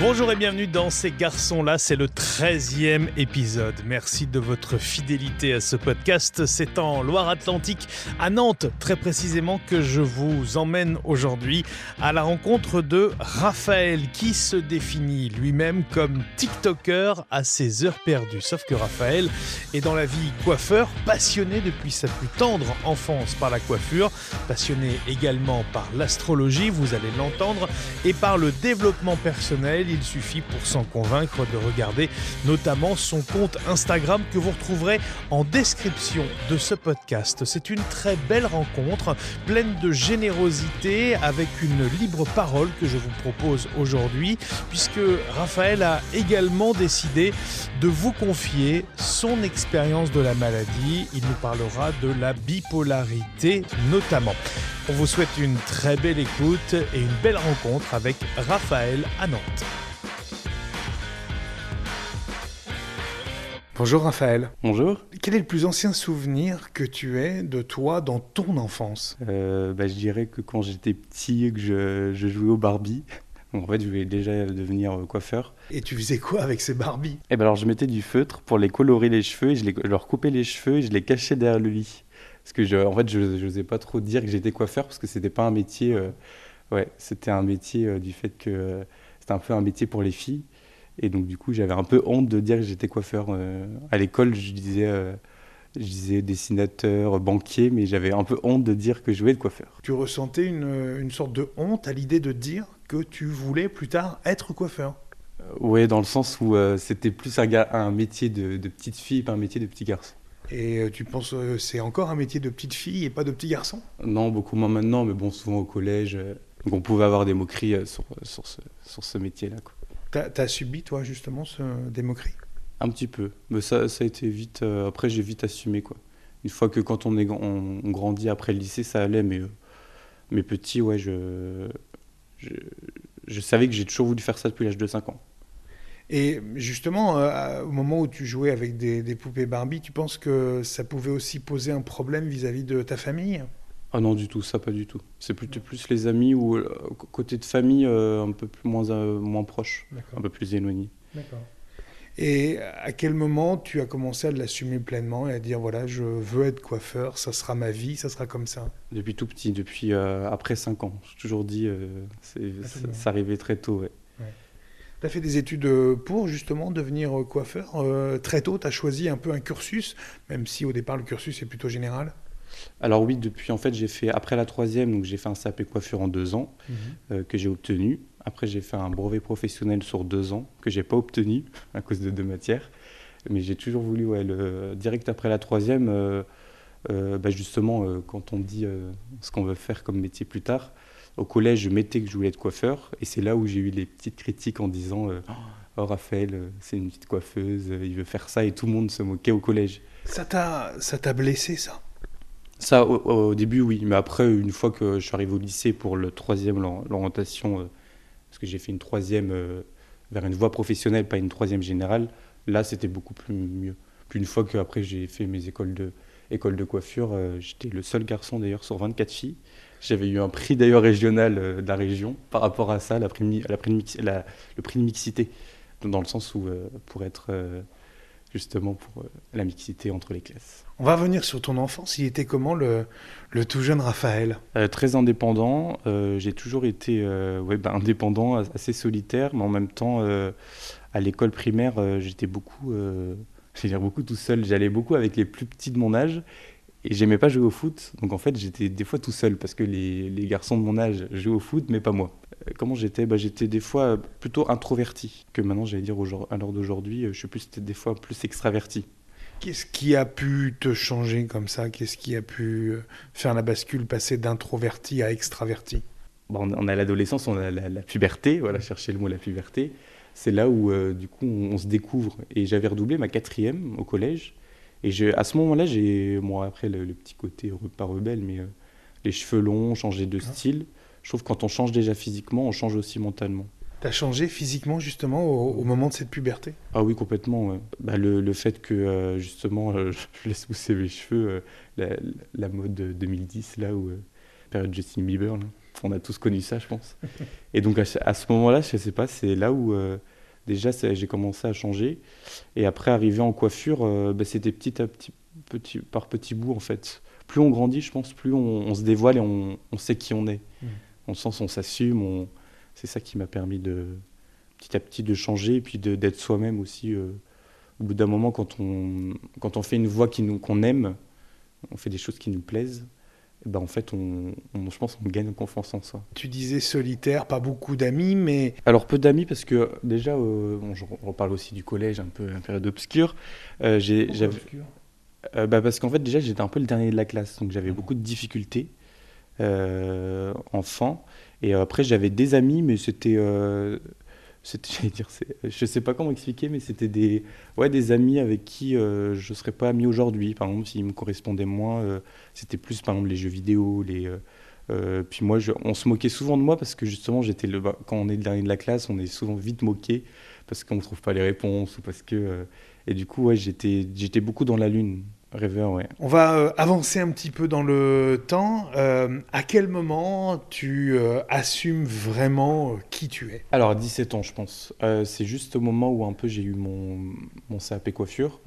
Bonjour et bienvenue dans Ces garçons-là, c'est le 13e épisode. Merci de votre fidélité à ce podcast. C'est en Loire-Atlantique, à Nantes très précisément, que je vous emmène aujourd'hui à la rencontre de Raphaël qui se définit lui-même comme TikToker à ses heures perdues. Sauf que Raphaël est dans la vie coiffeur, passionné depuis sa plus tendre enfance par la coiffure, passionné également par l'astrologie, vous allez l'entendre, et par le développement personnel il suffit pour s'en convaincre de regarder notamment son compte Instagram que vous retrouverez en description de ce podcast. C'est une très belle rencontre, pleine de générosité, avec une libre parole que je vous propose aujourd'hui, puisque Raphaël a également décidé de vous confier son expérience de la maladie. Il nous parlera de la bipolarité notamment. On vous souhaite une très belle écoute et une belle rencontre avec Raphaël à Nantes. Bonjour Raphaël. Bonjour. Quel est le plus ancien souvenir que tu aies de toi dans ton enfance? Euh, bah, Je dirais que quand j'étais petit, que je, jouais au Barbie. en fait, je voulais déjà devenir euh, coiffeur. Et tu faisais quoi avec ces Barbies? Eh ben alors, je mettais du feutre pour les colorer les cheveux, et je, leur coupais les cheveux et je les cachais derrière le lit. Parce que, je, en fait, je n'osais pas trop dire que j'étais coiffeur parce que c'était pas un métier. Euh, ouais, c'était un métier du fait que c'était un peu un métier pour les filles. Et donc, du coup, j'avais un peu honte de dire que j'étais coiffeur. Euh, à l'école, je disais, euh, je disais dessinateur, banquier, mais j'avais un peu honte de dire que je voulais être coiffeur. Tu ressentais une, une sorte de honte à l'idée de dire que tu voulais plus tard être coiffeur? Euh, Oui, dans le sens où c'était plus un, un métier de, de, petite fille, pas un métier de petit garçon. Et tu penses que c'est encore un métier de petite fille et pas de petit garçon? Non, beaucoup moins maintenant, mais bon, souvent au collège, on pouvait avoir des moqueries sur, sur ce, sur ce métier-là. T'as as subi, toi, justement, ce, des moqueries? Un petit peu. Mais ça, ça a été vite. Euh, après, j'ai vite assumé, quoi. Une fois que quand on, est, on, grandit après le lycée, ça allait, mais, euh, mais petit, ouais, je, je, je savais que j'ai toujours voulu faire ça depuis l'âge de 5 ans. Et justement, euh, au moment où tu jouais avec des, des, poupées Barbie, tu penses que ça pouvait aussi poser un problème vis-à-vis -vis de ta famille? Ah non, du tout, ça pas du tout. C'est plutôt plus les amis ou euh, côté de famille euh, un peu plus, moins, euh, moins proche, un peu plus éloigné. D'accord. Et à quel moment tu as commencé à l'assumer pleinement et à dire voilà, je veux être coiffeur, ça sera ma vie, ça sera comme ça? Depuis tout petit, depuis après 5 ans. J'ai toujours dit, c'est, ah, ça, arrivait très tôt. Ouais. Tu as fait des études pour justement devenir coiffeur. très tôt, tu as choisi un peu un cursus, même si au départ le cursus est plutôt général alors oui, depuis en fait j'ai fait après la troisième, donc j'ai fait un CAP coiffure en deux ans mhm. euh, que j'ai obtenu. Après j'ai fait un brevet professionnel sur deux ans que j'ai pas obtenu à cause de deux matières. Mais j'ai toujours voulu, ouais, le, direct après la troisième, euh, euh, bah, justement quand on dit ce qu'on veut faire comme métier plus tard, au collège je mettais que je voulais être coiffeur et c'est là où j'ai eu les petites critiques en disant oh Raphaël c'est une petite coiffeuse, il veut faire ça et tout le monde se moquait au collège. Ça t'a blessé ça? Ça, au, début, oui. Mais après, une fois que je suis arrivé au lycée pour le troisième, l'orientation, euh, parce que j'ai fait une troisième euh, vers une voie professionnelle, pas une troisième générale, là, c'était beaucoup plus mieux. Puis une fois que après j'ai fait mes écoles de, écoles de coiffure, euh, j'étais le seul garçon d'ailleurs sur 24 filles. J'avais eu un prix d'ailleurs régional de la région par rapport à ça, la prix, la la, le prix de mixité, dans le sens où pour être justement pour euh, la mixité entre les classes. On va revenir sur ton enfance. Il était comment le, le tout jeune Raphaël? Euh, Très indépendant. Euh, j'ai toujours été ouais, bah, indépendant, assez solitaire, mais en même temps, à l'école primaire, j'étais beaucoup, dire beaucoup tout seul. J'allais beaucoup avec les plus petits de mon âge. Et j'aimais pas jouer au foot, donc en fait j'étais des fois tout seul parce que les, les garçons de mon âge jouaient au foot, mais pas moi comment j'étais? Bah, J'étais des fois plutôt introverti, que maintenant j'allais dire à l'heure d'aujourd'hui, je suis plus des fois plus extraverti. Qu'est-ce qui a pu te changer comme ça? Qu'est-ce qui a pu euh, faire la bascule, passer d'introverti à extraverti? Bon, On a l'adolescence, on a la, puberté, voilà, chercher le mot la puberté. C'est là où, euh, du coup, on, se découvre. Et j'avais redoublé ma quatrième au collège. Et je, à ce moment-là, j'ai, moi, après le, petit côté, pas rebelle, mais euh, les cheveux longs, changer de ah. style je trouve que quand on change déjà physiquement, on change aussi mentalement. T'as changé physiquement justement au, moment de cette puberté? Ah oui, complètement. Bah, le, fait que euh, justement euh, je laisse pousser mes cheveux, la, mode 2010 là, où période Justin Bieber. On a tous connu ça, je pense. Et donc à, ce moment-là, je sais pas, c'est là où déjà j'ai commencé à changer. Et après, arriver en coiffure, bah, c'était petit à petit, petit, par petits bouts en fait. Plus on grandit, je pense, plus on, se dévoile et on, sait qui on est. Mmh. On sent, on s'assume. C'est ça qui m'a permis de petit à petit de changer et puis d'être soi-même aussi. Euh, au bout d'un moment, quand on, quand on fait une voix qu'on aime, on fait des choses qui nous plaisent, ben en fait, on, je pense qu'on gagne confiance en soi. Tu disais solitaire, pas beaucoup d'amis, mais... Alors peu d'amis parce que déjà, euh, je reparle aussi du collège, un peu un période obscure. Euh, j'avais, euh, bah Parce qu'en fait, déjà, j'étais un peu le dernier de la classe, donc j'avais beaucoup de difficultés euh, enfant. Et après, j'avais des amis, mais c'était. Euh, dire, je sais pas comment expliquer, mais c'était des, ouais, des amis avec qui euh, je serais pas ami aujourd'hui. Par exemple, s'ils me correspondaient moins, c'était plus par exemple les jeux vidéo, les. puis moi, on se moquait souvent de moi parce que justement, j'étais le, bah, quand on est le dernier de la classe, on est souvent vite moqué parce qu'on ne trouve pas les réponses ou parce que. et du coup, ouais, j'étais beaucoup dans la lune. Rêveur, ouais. On va euh, avancer un petit peu dans le temps. Euh, à quel moment tu euh, assumes vraiment qui tu es? Alors, à 17 ans, je pense. c'est juste au moment où un peu j'ai eu mon, mon CAP coiffure.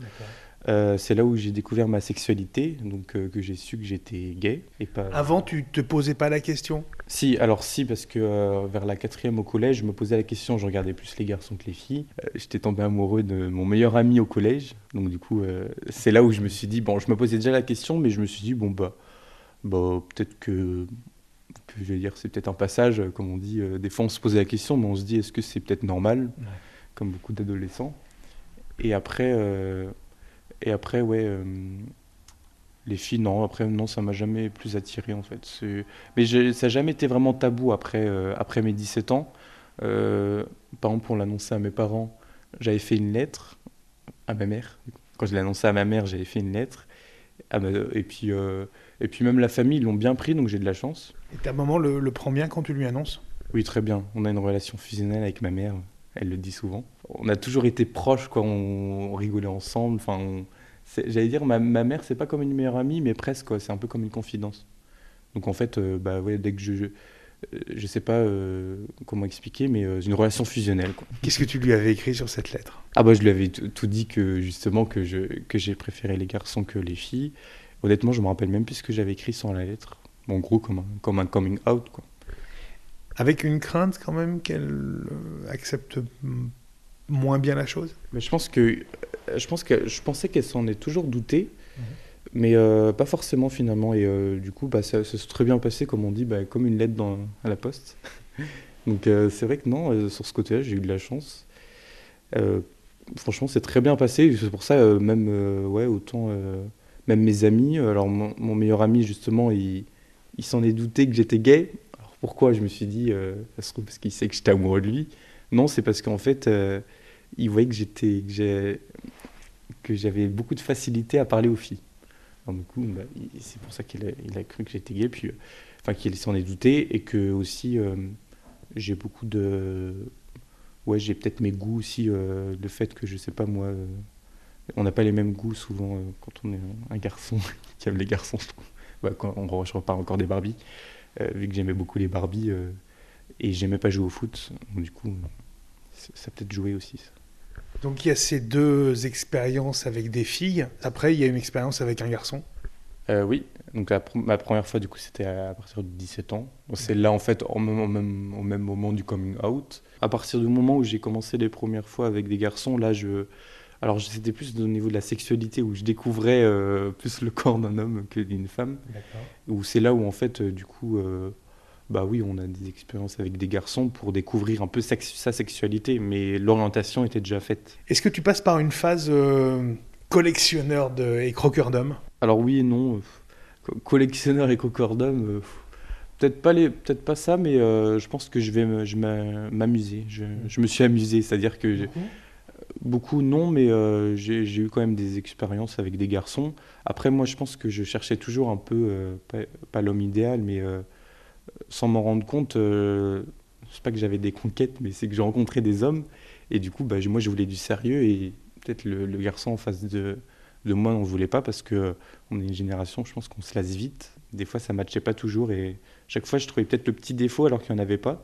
Euh, c'est là où j'ai découvert ma sexualité, donc euh, que j'ai su que j'étais gay. Et pas... Avant, tu te posais pas la question? Si, alors si, parce que euh, vers la quatrième au collège, je me posais la question, je regardais plus les garçons que les filles. J'étais tombé amoureux de mon meilleur ami au collège, donc du coup, c'est là où je me suis dit, bon, je me posais déjà la question, mais je me suis dit, bon, bah, bah peut-être que, je vais dire, c'est peut-être un passage, comme on dit, des fois on se posait la question, mais on se dit, est-ce que c'est peut-être normal, comme beaucoup d'adolescents. Et après et après, ouais, euh, les filles, non. Après, non, ça m'a jamais plus attiré, en fait. Mais ça n'a jamais été vraiment tabou après, euh, après mes 17 ans. Euh, par exemple, pour l'annoncer à mes parents, j'avais fait une lettre à ma mère. Quand je l'ai annoncé à ma mère, j'avais fait une lettre. Et puis, et puis même la famille, ils l'ont bien pris, donc j'ai de la chance. Et ta maman le, le prend bien quand tu lui annonces? Oui, très bien. On a une relation fusionnelle avec ma mère elle le dit souvent. On a toujours été proches, quoi. On, rigolait ensemble. Enfin, j'allais dire, ma, ma mère, c'est pas comme une meilleure amie, mais presque, C'est un peu comme une confidence. Donc en fait, euh, bah ouais, dès que je, je, sais pas euh, comment expliquer, mais euh, une relation fusionnelle. Qu'est-ce que tu lui avais écrit sur cette lettre? Ah bah je lui avais tout dit que justement que je que j'ai préféré les garçons que les filles. Honnêtement, je me rappelle même plus ce que j'avais écrit sur la lettre. En gros, comme un, comme un coming out, quoi. Avec une crainte quand même qu'elle euh, accepte moins bien la chose? Mais je pense que euh, je pense que je pensais qu'elle s'en est toujours doutée, mhm. mais euh, pas forcément finalement. Et du coup, bah, ça, s'est très bien passé, comme on dit, bah, comme une lettre dans, à la poste. Donc c'est vrai que non, sur ce côté-là, j'ai eu de la chance. franchement, c'est très bien passé. C'est pour ça, même ouais, autant, même mes amis. Alors mon, mon meilleur ami justement, il, il s'en est douté que j'étais gay. Pourquoi Je me suis dit, euh, ça se trouve parce qu'il sait que j'étais amoureux de lui. Non, c'est parce qu'en fait, euh, il voyait que j'avais beaucoup de facilité à parler aux filles. du coup, bah, c'est pour ça qu'il a, cru que j'étais gay, puis, euh, qu'il s'en est douté, et que aussi, j'ai beaucoup de, ouais, j'ai peut-être mes goûts aussi, le fait que je sais pas moi, on n'a pas les mêmes goûts souvent quand on est un garçon qui aime les garçons. Bah, quand on, je repars encore des Barbies. Euh, vu que j'aimais beaucoup les Barbie euh, et j'aimais pas jouer au foot. du coup, ça a peut-être joué aussi. Donc il y a ces deux expériences avec des filles. Après, il y a une expérience avec un garçon. Euh, oui, donc ma première fois, du coup, c'était à, partir de 17 ans. C'est là, en fait, au même, au même moment du coming out. À partir du moment où j'ai commencé les premières fois avec des garçons, là, je, alors c'était plus au niveau de la sexualité où je découvrais euh, plus le corps d'un homme que d'une femme. Où c'est là où en fait euh, du coup, euh, bah oui, on a des expériences avec des garçons pour découvrir un peu sa, sexualité, mais l'orientation était déjà faite. Est-ce que tu passes par une phase collectionneur de, et croqueur d'hommes? Alors oui et non. collectionneur et croqueur d'hommes. Peut-être pas, les, peut-être pas ça, mais je pense que je vais m'amuser. Je, je, me suis amusé, c'est-à-dire que Beaucoup non, mais euh, j'ai eu quand même des expériences avec des garçons. Après, moi, je pense que je cherchais toujours un peu, euh, pas, l'homme idéal, mais euh, sans m'en rendre compte, c'est pas que j'avais des conquêtes, mais c'est que j'ai rencontré des hommes. Et du coup, bah, moi, je voulais du sérieux et peut-être le, garçon en face de, de moi, on ne voulait pas parce que on est une génération, je pense qu'on se lasse vite. Des fois, ça matchait pas toujours et chaque fois, je trouvais peut-être le petit défaut alors qu'il n'y en avait pas.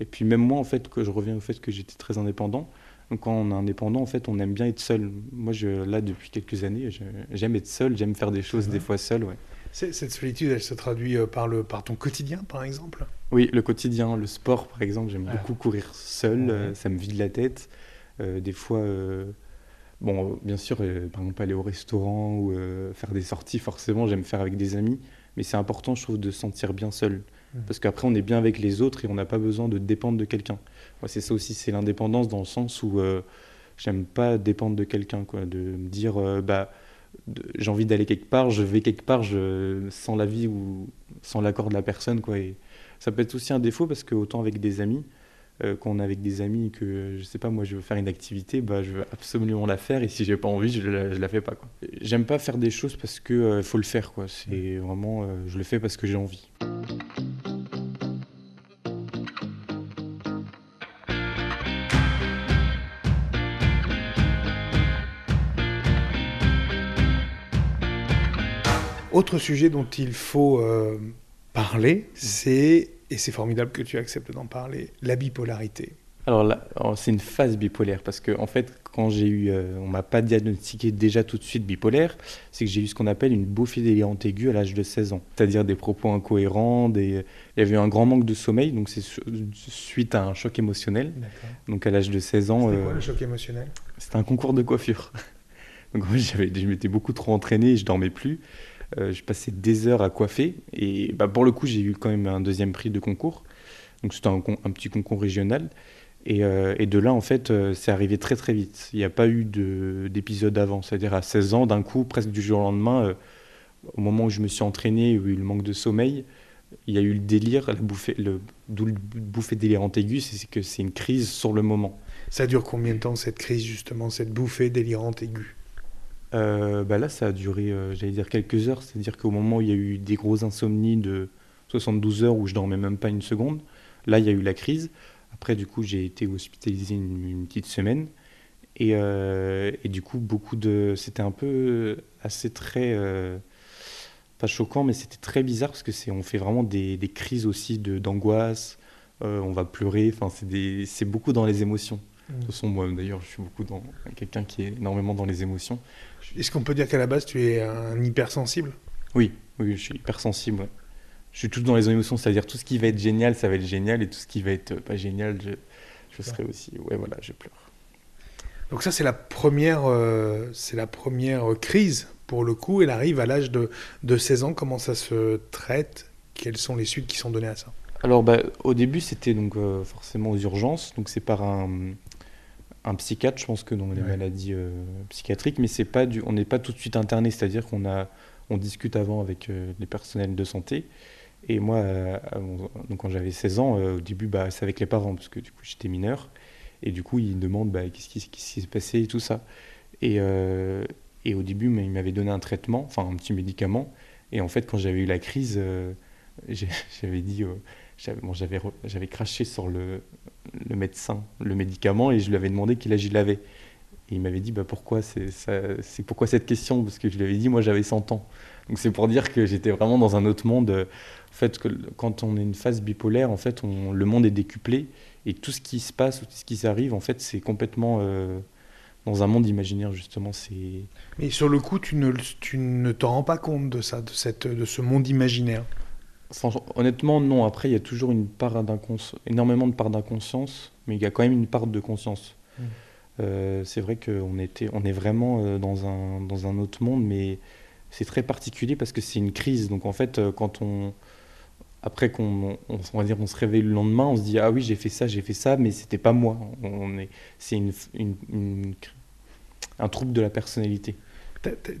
Et puis même moi, en fait, que je reviens au fait que j'étais très indépendant. Donc quand on est indépendant, en fait, on aime bien être seul. Moi, je, là, depuis quelques années, j'aime être seul, j'aime faire des choses des fois seul. Ouais. Cette solitude, elle se traduit euh, par, le, par ton quotidien, par exemple? Oui, le quotidien, le sport, par exemple. J'aime beaucoup courir seul, euh, ça me vide la tête. Euh, des fois, bon, bien sûr, par exemple, aller au restaurant ou faire des sorties, forcément, j'aime faire avec des amis. Mais c'est important, je trouve, de se sentir bien seul. Mmh. Parce qu'après, on est bien avec les autres et on n'a pas besoin de dépendre de quelqu'un. C'est ça aussi, c'est l'indépendance dans le sens où j'aime pas dépendre de quelqu'un, quoi. De me dire, bah j'ai envie d'aller quelque part, je vais quelque part je, sans l'avis ou sans l'accord de la personne. Quoi. Et ça peut être aussi un défaut parce que autant avec des amis, euh, quand on est avec des amis que je sais pas moi je veux faire une activité, bah, je veux absolument la faire et si j'ai pas envie, je la, la fais pas. J'aime pas faire des choses parce que euh, faut le faire. Quoi. C'est vraiment, euh, je le fais parce que j'ai envie. Autre sujet dont il faut euh, parler, c'est, et c'est formidable que tu acceptes d'en parler, la bipolarité. Alors là, c'est une phase bipolaire parce que en fait, quand j'ai eu, euh, on m'a pas diagnostiqué déjà tout de suite bipolaire, c'est que j'ai eu ce qu'on appelle une bouffée délirante aiguë à l'âge de 16 ans, c'est-à-dire des propos incohérents, des... il y avait eu un grand manque de sommeil, donc c'est suite à un choc émotionnel. Donc à l'âge de 16 ans. C'était quoi euh, le choc émotionnel? C'était un concours de coiffure. donc moi, j'avais, je m'étais beaucoup trop entraîné et je dormais plus. Euh, je passais des heures à coiffer. Et bah, pour le coup, j'ai eu quand même un deuxième prix de concours. Donc c'était un, petit concours régional. Et, euh, et, de là, en fait, euh, c'est arrivé très très vite. Il n'y a pas eu d'épisode avant. C'est-à-dire à 16 ans, d'un coup, presque du jour au lendemain, au moment où je me suis entraîné, où il y a eu le manque de sommeil, il y a eu le délire, d'où le bouffée délirante aiguë, c'est que c'est une crise sur le moment. Ça dure combien de temps cette crise, justement, cette bouffée délirante aiguë? Euh, bah là, ça a duré, euh, j'allais dire, quelques heures. C'est-à-dire qu'au moment où il y a eu des grosses insomnies de 72 heures où je dormais même pas une seconde, là, il y a eu la crise. Après, du coup, j'ai été hospitalisé une, petite semaine. Et, euh, et, du coup, beaucoup de. C'était un peu assez très. pas choquant, mais c'était très bizarre parce que c'est, on fait vraiment des, crises aussi de, d'angoisse. on va pleurer. Enfin, c'est beaucoup dans les émotions. De toute façon, moi d'ailleurs, je suis beaucoup dans quelqu'un qui est énormément dans les émotions. Est-ce qu'on peut dire qu'à la base, tu es un hypersensible? Oui, oui, je suis hypersensible. Je suis tout dans les émotions, c'est-à-dire tout ce qui va être génial, ça va être génial, et tout ce qui va être pas génial, je, je serai aussi. Ouais, voilà, je pleure. Donc ça, c'est la première, euh, c'est la première crise pour le coup. Elle arrive à l'âge de, de 16 ans. Comment ça se traite? Quelles sont les suites qui sont données à ça? Alors, bah, au début, c'était donc euh, forcément aux urgences. Donc, c'est par un, un psychiatre, je pense que dans les maladies euh, psychiatriques, mais c'est pas du, on n'est pas tout de suite interné, c'est-à-dire qu'on a, on discute avant avec euh, les personnels de santé. Et moi, euh, donc quand j'avais 16 ans, au début, bah, c'est avec les parents, parce que du coup, j'étais mineur. Et du coup, ils me demandent bah, qu'est-ce qui, s'est passé et tout ça. Et, et au début, mais, ils m'avaient donné un traitement, enfin un petit médicament. Et en fait, quand j'avais eu la crise, j'avais dit j'avais j'avais craché sur le, le, médecin le médicament et je lui avais demandé quel âge il avait. Et il m'avait dit bah, pourquoi, c'est pourquoi cette question? Parce que je lui avais dit moi j'avais 100 ans. Donc c'est pour dire que j'étais vraiment dans un autre monde. En fait, que quand on est une phase bipolaire, en fait, le monde est décuplé et tout ce qui se passe ou tout ce qui arrive, en fait, c'est complètement euh, dans un monde imaginaire justement. Mais sur le coup, tu ne, tu ne te rends pas compte de ça, de, cette, de ce monde imaginaire? Honnêtement, non. Après, il y a toujours une part énormément de part d'inconscience, mais il y a quand même une part de conscience. Mmh. Euh, c'est vrai qu'on était, on est vraiment euh, dans un, dans un autre monde, mais c'est très particulier parce que c'est une crise. Donc en fait, euh, quand on, après qu'on, on, va dire, on se réveille le lendemain, on se dit ah oui j'ai fait ça, j'ai fait ça, mais c'était pas moi. On est, c'est une, une, un trouble de la personnalité.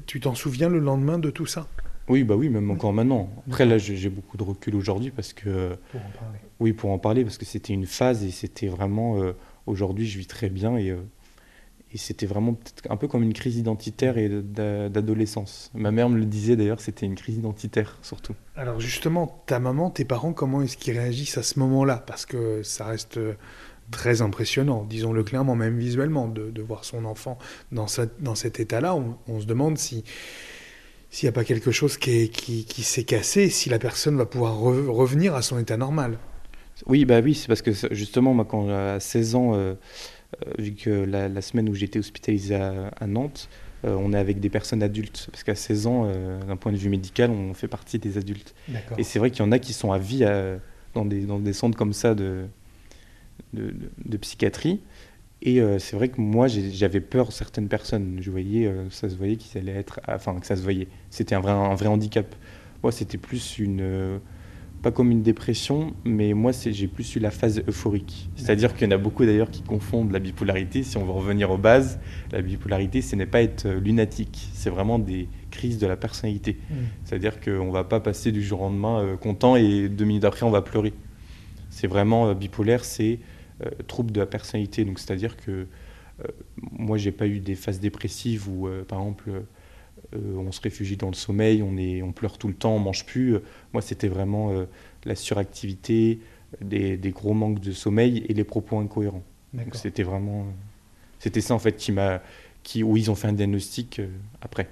Tu t'en souviens le lendemain de tout ça? Oui, bah oui, même encore maintenant. Après, là, j'ai beaucoup de recul aujourd'hui parce que. Pour en parler. Oui, pour en parler, parce que c'était une phase et c'était vraiment. Euh, aujourd'hui, je vis très bien et, euh, et c'était vraiment un peu comme une crise identitaire et d'adolescence. Ma mère me le disait d'ailleurs, c'était une crise identitaire surtout. Alors, justement, ta maman, tes parents, comment est-ce qu'ils réagissent à ce moment-là? Parce que ça reste très impressionnant, disons-le clairement, même visuellement, de, voir son enfant dans, dans cet état-là. On, se demande si s'il n'y a pas quelque chose qui, qui, s'est cassé, si la personne va pouvoir revenir à son état normal. Oui, bah oui, c'est parce que justement, moi, quand à 16 ans, euh, euh, vu que la, semaine où j'étais hospitalisé à, Nantes, euh, on est avec des personnes adultes. Parce qu'à 16 ans, d'un point de vue médical, on fait partie des adultes. Et c'est vrai qu'il y en a qui sont à vie dans, des, dans, des, centres comme ça de, de, psychiatrie. Et c'est vrai que moi, j'avais peur certaines personnes. Je voyais, ça se voyait qu'ils allaient être, enfin que ça se voyait. C'était un vrai, un vrai handicap. Moi, c'était plus une pas comme une dépression, mais moi j'ai plus eu la phase euphorique. C'est-à-dire qu'il y en a beaucoup d'ailleurs qui confondent la bipolarité. Si on veut revenir aux bases, la bipolarité, ce n'est pas être euh, lunatique, c'est vraiment des crises de la personnalité. Mm. C'est-à-dire qu'on ne va pas passer du jour au lendemain euh, content et deux minutes après on va pleurer. C'est vraiment euh, bipolaire, c'est trouble de la personnalité. Donc c'est-à-dire que moi j'ai pas eu des phases dépressives où par exemple euh, on se réfugie dans le sommeil, on, est, on pleure tout le temps, on mange plus. Moi, c'était vraiment euh, la suractivité, des, gros manques de sommeil et les propos incohérents. C'était vraiment, c'était ça en fait qui m'a, qui, où ils ont fait un diagnostic euh, après.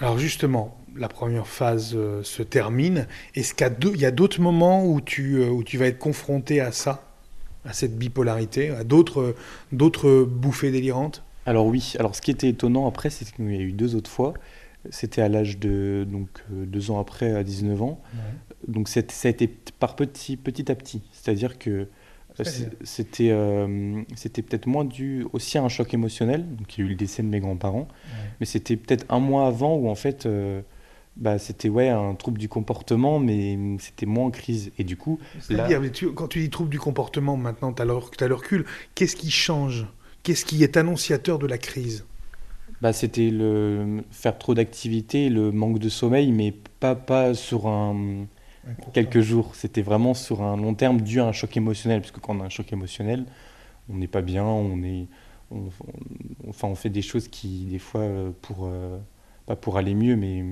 Alors justement, la première phase se termine. Est-ce qu'il y a d'autres moments où tu, où tu vas être confronté à ça, à cette bipolarité, à d'autres, d'autres bouffées délirantes Alors oui. Alors ce qui était étonnant après, c'est qu'il y a eu deux autres fois. C'était à l'âge de donc euh, deux ans après, à 19 ans. Donc ça a été par petit, petit à petit. C'est-à-dire que euh, c'était euh, c'était peut-être moins dû aussi à un choc émotionnel. Donc il y a eu le décès de mes grands-parents, mais c'était peut-être un mois avant où en fait bah, c'était ouais un trouble du comportement, mais c'était moins en crise. Et du coup, quand tu dis trouble du comportement, maintenant tu as, as le recul, qu'est-ce qui change? Qu'est-ce qui est annonciateur de la crise? Bah, C'était le faire trop d'activités, le manque de sommeil, mais pas, pas sur un, quelques jours. C'était vraiment sur un long terme dû à un choc émotionnel. Parce que quand on a un choc émotionnel, on n'est pas bien, on, est, on, enfin, on fait des choses qui, des fois, euh, pour, euh, pas pour aller mieux, mais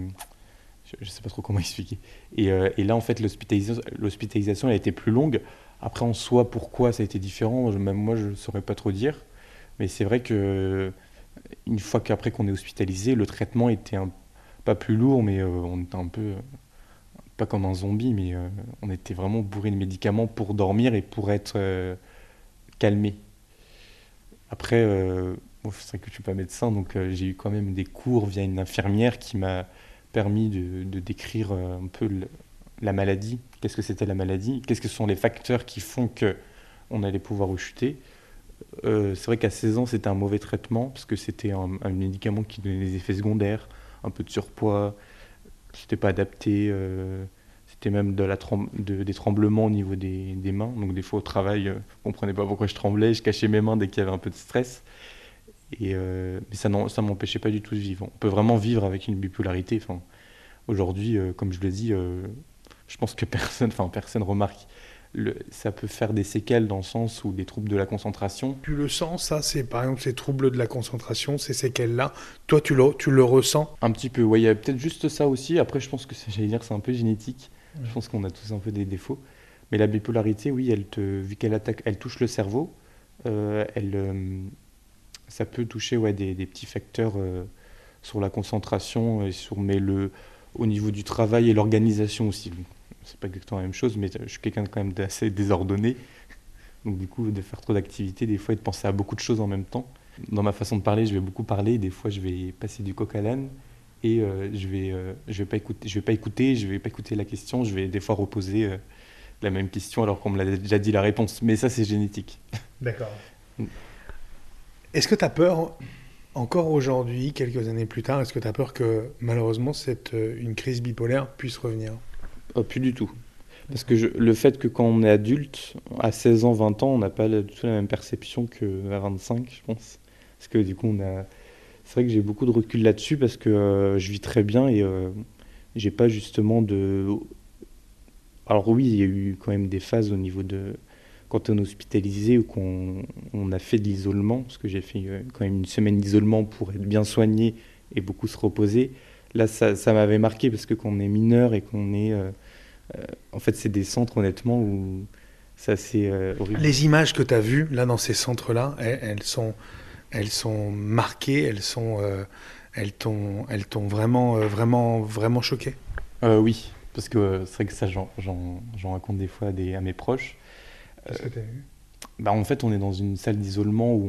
je ne sais pas trop comment expliquer. Et, euh, et là, en fait, l'hospitalisation a été plus longue. Après, en soi, pourquoi ça a été différent, même moi, je ne saurais pas trop dire. Mais c'est vrai que une fois qu'après qu'on est hospitalisé, le traitement était pas plus lourd, mais euh, on était un peu, pas comme un zombie, mais euh, on était vraiment bourré de médicaments pour dormir et pour être euh, calmé. Après, c'est vrai que je suis pas médecin, donc j'ai eu quand même des cours via une infirmière qui m'a permis de, décrire un peu la maladie. Qu'est-ce que c'était la maladie? Qu'est-ce que sont les facteurs qui font que on allait pouvoir rechuter euh, c'est vrai qu'à 16 ans, c'était un mauvais traitement, parce que c'était un, médicament qui donnait des effets secondaires, un peu de surpoids, c'était pas adapté, euh, c'était même de la des tremblements au niveau des, mains. Donc des fois au travail, euh, je comprenais pas pourquoi je tremblais, je cachais mes mains dès qu'il y avait un peu de stress. Et, mais ça ne m'empêchait pas du tout de vivre. On peut vraiment vivre avec une bipolarité. Enfin, Aujourd'hui, comme je le dis, je pense que personne, enfin, personne remarque ça peut faire des séquelles dans le sens où des troubles de la concentration. Tu le sens, ça C'est par exemple ces troubles de la concentration, ces séquelles-là. Toi, tu le, tu le ressens Un petit peu, oui. Il y a peut-être juste ça aussi. Après, je pense que j'allais dire c'est un peu génétique. Je pense qu'on a tous un peu des défauts. Mais la bipolarité, oui, elle te, vu qu'elle attaque, elle touche le cerveau, euh, elle, euh, ça peut toucher ouais, des, des petits facteurs euh, sur la concentration, et sur, mais le, au niveau du travail et l'organisation aussi c'est pas exactement la même chose, mais je suis quelqu'un quand même d'assez désordonné. Donc du coup, de faire trop d'activités, des fois, et de penser à beaucoup de choses en même temps. Dans ma façon de parler, je vais beaucoup parler, des fois, je vais passer du coq à l'âne et euh, je vais, euh, je vais pas écouter, je vais pas écouter, je vais pas écouter la question, je vais des fois reposer euh, la même question alors qu'on me l'a déjà dit la réponse. Mais ça, c'est génétique. D'accord. Est-ce que tu as peur, encore aujourd'hui, quelques années plus tard, est-ce que tu as peur que malheureusement cette, une crise bipolaire puisse revenir? Oh, plus du tout. Parce que le fait que quand on est adulte, à 16 ans, 20 ans, on n'a pas du tout la même perception qu'à 25, je pense. Parce que du coup, on a... c'est vrai que j'ai beaucoup de recul là-dessus parce que euh, je vis très bien et euh, j'ai pas justement de. Alors, oui, il y a eu quand même des phases au niveau de. Quand on est hospitalisé ou qu'on on a fait de l'isolement, parce que j'ai fait euh, quand même une semaine d'isolement pour être bien soigné et beaucoup se reposer là, ça, m'avait marqué parce que quand on est mineur et qu'on est. Euh, euh, en fait, c'est des centres, honnêtement, où c'est assez horrible. Les images que tu as vues là dans ces centres-là, elles, sont, elles sont marquées, elles sont, elles t'ont, elles t'ont vraiment, vraiment, vraiment choqué? oui, parce que c'est vrai que ça, j'en, raconte des fois à, des, à mes proches. Bah, en fait, on est dans une salle d'isolement où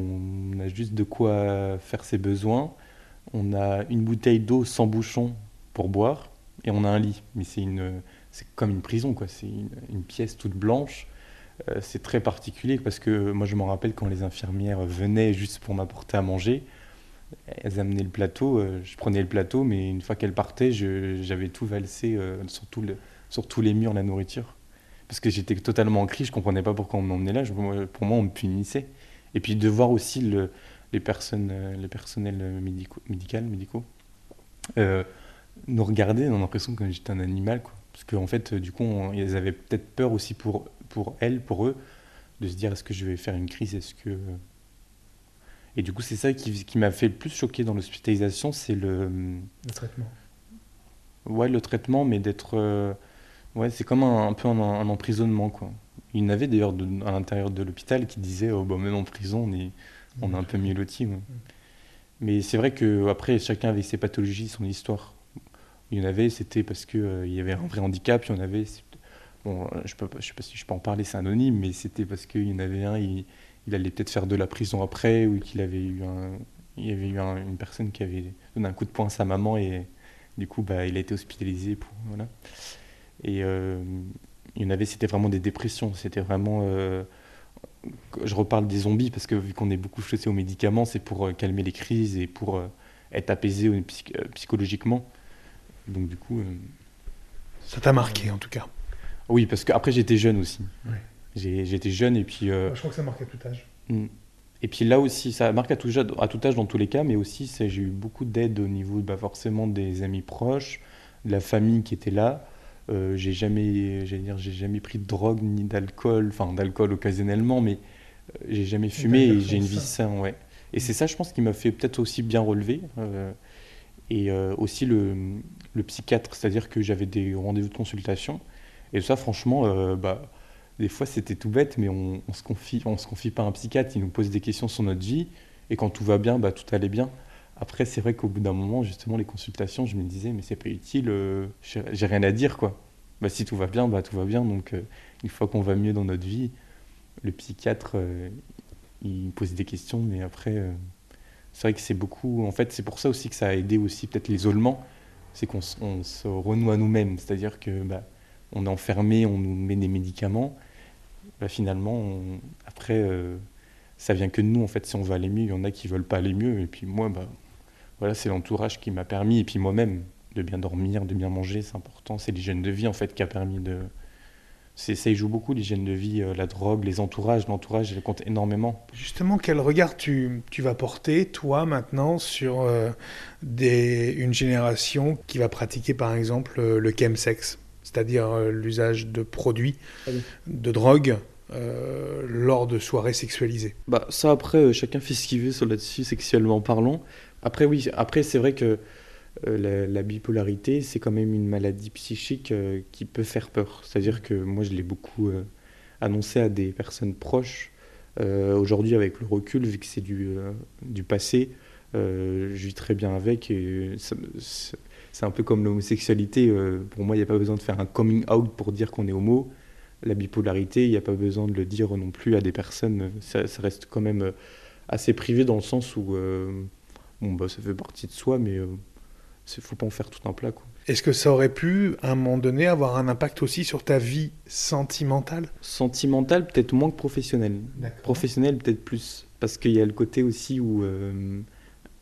on a juste de quoi faire ses besoins. On a une bouteille d'eau sans bouchon pour boire et on a un lit. Mais c'est une, c'est comme une prison, quoi. C'est une, pièce toute blanche. Euh, c'est très particulier parce que moi, je me rappelle quand les infirmières venaient juste pour m'apporter à manger, elles amenaient le plateau, euh, je prenais le plateau, mais une fois qu'elles partaient, j'avais tout valsé euh, sur, le, sur tous les murs, la nourriture parce que j'étais totalement en crise, je comprenais pas pourquoi on m'emmenait là. pour moi, on me punissait. Et puis de voir aussi le, les personnes, euh, les personnels médicaux, médicaux, euh, nous regarder, on a l'impression que j'étais un animal, quoi. Parce qu'en fait, du coup, ils avaient peut-être peur aussi pour, pour elles, pour eux, de se dire est-ce que je vais faire une crise, est-ce que... Et du coup, c'est ça qui, qui m'a fait le plus choquer dans l'hospitalisation, c'est le... Le traitement. Ouais, le traitement, mais d'être... Euh, Ouais, c'est comme un, peu un, emprisonnement. Quoi. Il y en avait d'ailleurs à l'intérieur de l'hôpital qui disaient oh, bah, même en prison, on est, on est un peu mieux lotis. Mais c'est vrai qu'après, chacun avait ses pathologies, son histoire. Il y en avait, c'était parce qu'il euh, il y avait un vrai handicap. Il y en avait, bon, je ne sais pas si je peux en parler, c'est anonyme, mais c'était parce qu'il y en avait un, il, il allait peut-être faire de la prison après, ou qu'il avait eu, un, il y avait eu une personne qui avait donné un coup de poing à sa maman, et du coup, bah, il a été hospitalisé. Pour, voilà. Et euh, il y en avait, c'était vraiment des dépressions. C'était vraiment. Euh, je reparle des zombies parce que vu qu'on est beaucoup chaussé aux médicaments, c'est pour euh, calmer les crises et pour être apaisé psychologiquement. Donc du coup. Ça t'a marqué en tout cas. Oui, parce qu'après j'étais jeune aussi. J'étais jeune et puis. je crois que ça marque à tout âge. Hmm. Et puis là aussi, ça marque à tout, à tout âge dans tous les cas, mais aussi j'ai eu beaucoup d'aide au niveau bah, forcément des amis proches, de la famille qui était là. Euh, j'ai jamais, dire, j'ai jamais pris de drogue ni d'alcool, enfin d'alcool occasionnellement, mais euh, j'ai jamais fumé et j'ai une vie saine, ouais. Et c'est ça, je pense, qui m'a fait peut-être aussi bien relever. Euh, et aussi le, le psychiatre, c'est-à-dire que j'avais des rendez-vous de consultation. Et ça, franchement, bah, des fois c'était tout bête, mais on, on, se confie, on se confie pas à un psychiatre, il nous pose des questions sur notre vie, et quand tout va bien, bah, tout allait bien. Après, c'est vrai qu'au bout d'un moment, justement, les consultations, je me disais, mais c'est pas utile, euh, j'ai rien à dire, quoi. Bah, si tout va bien, bah, tout va bien. Donc, euh, une fois qu'on va mieux dans notre vie, le psychiatre, euh, il pose des questions, mais après, c'est vrai que c'est beaucoup. En fait, c'est pour ça aussi que ça a aidé aussi peut-être l'isolement, c'est qu'on se renoue à nous-mêmes. C'est-à-dire que bah, on est enfermé, on nous met des médicaments. Bah, finalement, après, ça vient que de nous. En fait, si on veut aller mieux, il y en a qui veulent pas aller mieux. Et puis moi, bah, voilà, c'est l'entourage qui m'a permis, et puis moi-même, de bien dormir, de bien manger, c'est important. C'est l'hygiène de vie, en fait, qui a permis de... Ça, y joue beaucoup, l'hygiène de vie, euh, la drogue, les entourages. L'entourage, elle compte énormément. Justement, quel regard tu, tu vas porter, toi, maintenant, sur euh, des, une génération qui va pratiquer, par exemple, euh, le chemsex, c'est-à-dire l'usage de produits, de drogue, lors de soirées sexualisées? Bah, Ça, après, chacun fait ce qu'il veut sur là-dessus, sexuellement parlant. Après, oui, après, c'est vrai que euh, la, bipolarité, c'est quand même une maladie psychique euh, qui peut faire peur. C'est-à-dire que moi, je l'ai beaucoup euh, annoncé à des personnes proches. Aujourd'hui, avec le recul, vu que c'est du, du passé, je vis très bien avec. C'est un peu comme l'homosexualité. pour moi, il n'y a pas besoin de faire un coming out pour dire qu'on est homo. La bipolarité, il n'y a pas besoin de le dire non plus à des personnes. Ça reste quand même assez privé dans le sens où bon, bah, ça fait partie de soi, mais il euh, ne faut pas en faire tout un plat. Est-ce que ça aurait pu, à un moment donné, avoir un impact aussi sur ta vie sentimentale? Sentimentale, peut-être moins que professionnelle. Professionnelle, peut-être plus. Parce qu'il y a le côté aussi où euh,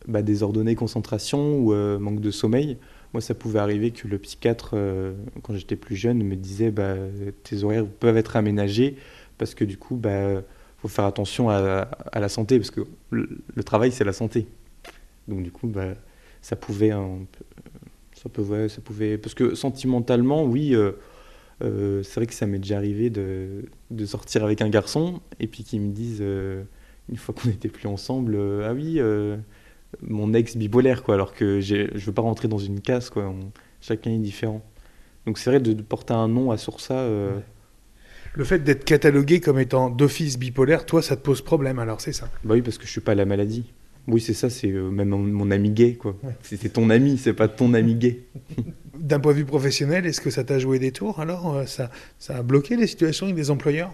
bah, désordonnée concentration ou euh, manque de sommeil. Moi, ça pouvait arriver que le psychiatre, quand j'étais plus jeune, me disait bah, tes horaires peuvent être aménagés parce que du coup, bah, faut faire attention à, la santé parce que le travail, c'est la santé. Donc du coup, bah, ça pouvait un ça pouvait, ça pouvait, parce que sentimentalement, oui, euh, euh, c'est vrai que ça m'est déjà arrivé de, de, sortir avec un garçon et puis qu'il me dise euh, une fois qu'on n'était plus ensemble, ah oui, mon ex bipolaire quoi, alors que je veux pas rentrer dans une case quoi. chacun est différent. Donc c'est vrai de, porter un nom à sur ça. Le fait d'être catalogué comme étant d'office bipolaire, toi, ça te pose problème alors, c'est ça? Bah oui, parce que je suis pas la maladie. Oui, c'est ça, c'est euh, même mon, ami gay, quoi. C'est ton ami, c'est pas ton ami gay. D'un point de vue professionnel, est-ce que ça t'a joué des tours alors euh, ça, ça a bloqué les situations avec des employeurs?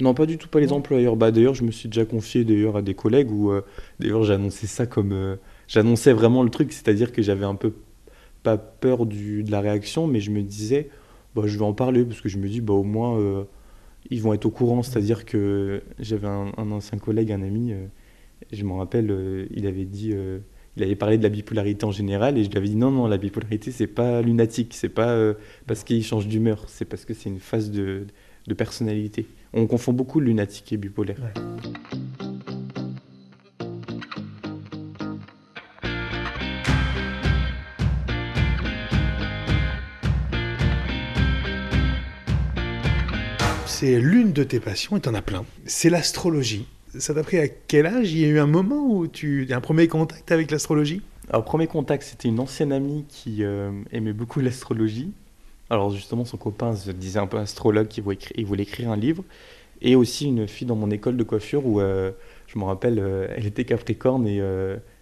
Non, pas du tout, pas les employeurs. Bah, d'ailleurs, je me suis déjà confié d'ailleurs à des collègues où, euh, d'ailleurs, j'annonçais ça comme, j'annonçais vraiment le truc, c'est-à-dire que j'avais un peu pas peur du, de la réaction, mais je me disais, bah, je vais en parler parce que je me dis, bah, au moins, ils vont être au courant. C'est-à-dire que j'avais un, ancien collègue, un ami, je me rappelle, euh, il avait dit, euh, il avait parlé de la bipolarité en général, et je lui avais dit non, non, la bipolarité, c'est pas lunatique, c'est pas euh, parce qu'il change d'humeur, c'est parce que c'est une phase de, personnalité. On confond beaucoup lunatique et bipolaire. C'est l'une de tes passions, et t'en as plein. C'est l'astrologie ça t'a pris à quel âge? Il y a eu un moment où tu as un premier contact avec l'astrologie? Alors, premier contact, c'était une ancienne amie qui euh, aimait beaucoup l'astrologie. Alors, justement, son copain se disait un peu astrologue, il voulait, écrire, un livre. Et aussi une fille dans mon école de coiffure où, euh, je me rappelle, euh, elle était Capricorne et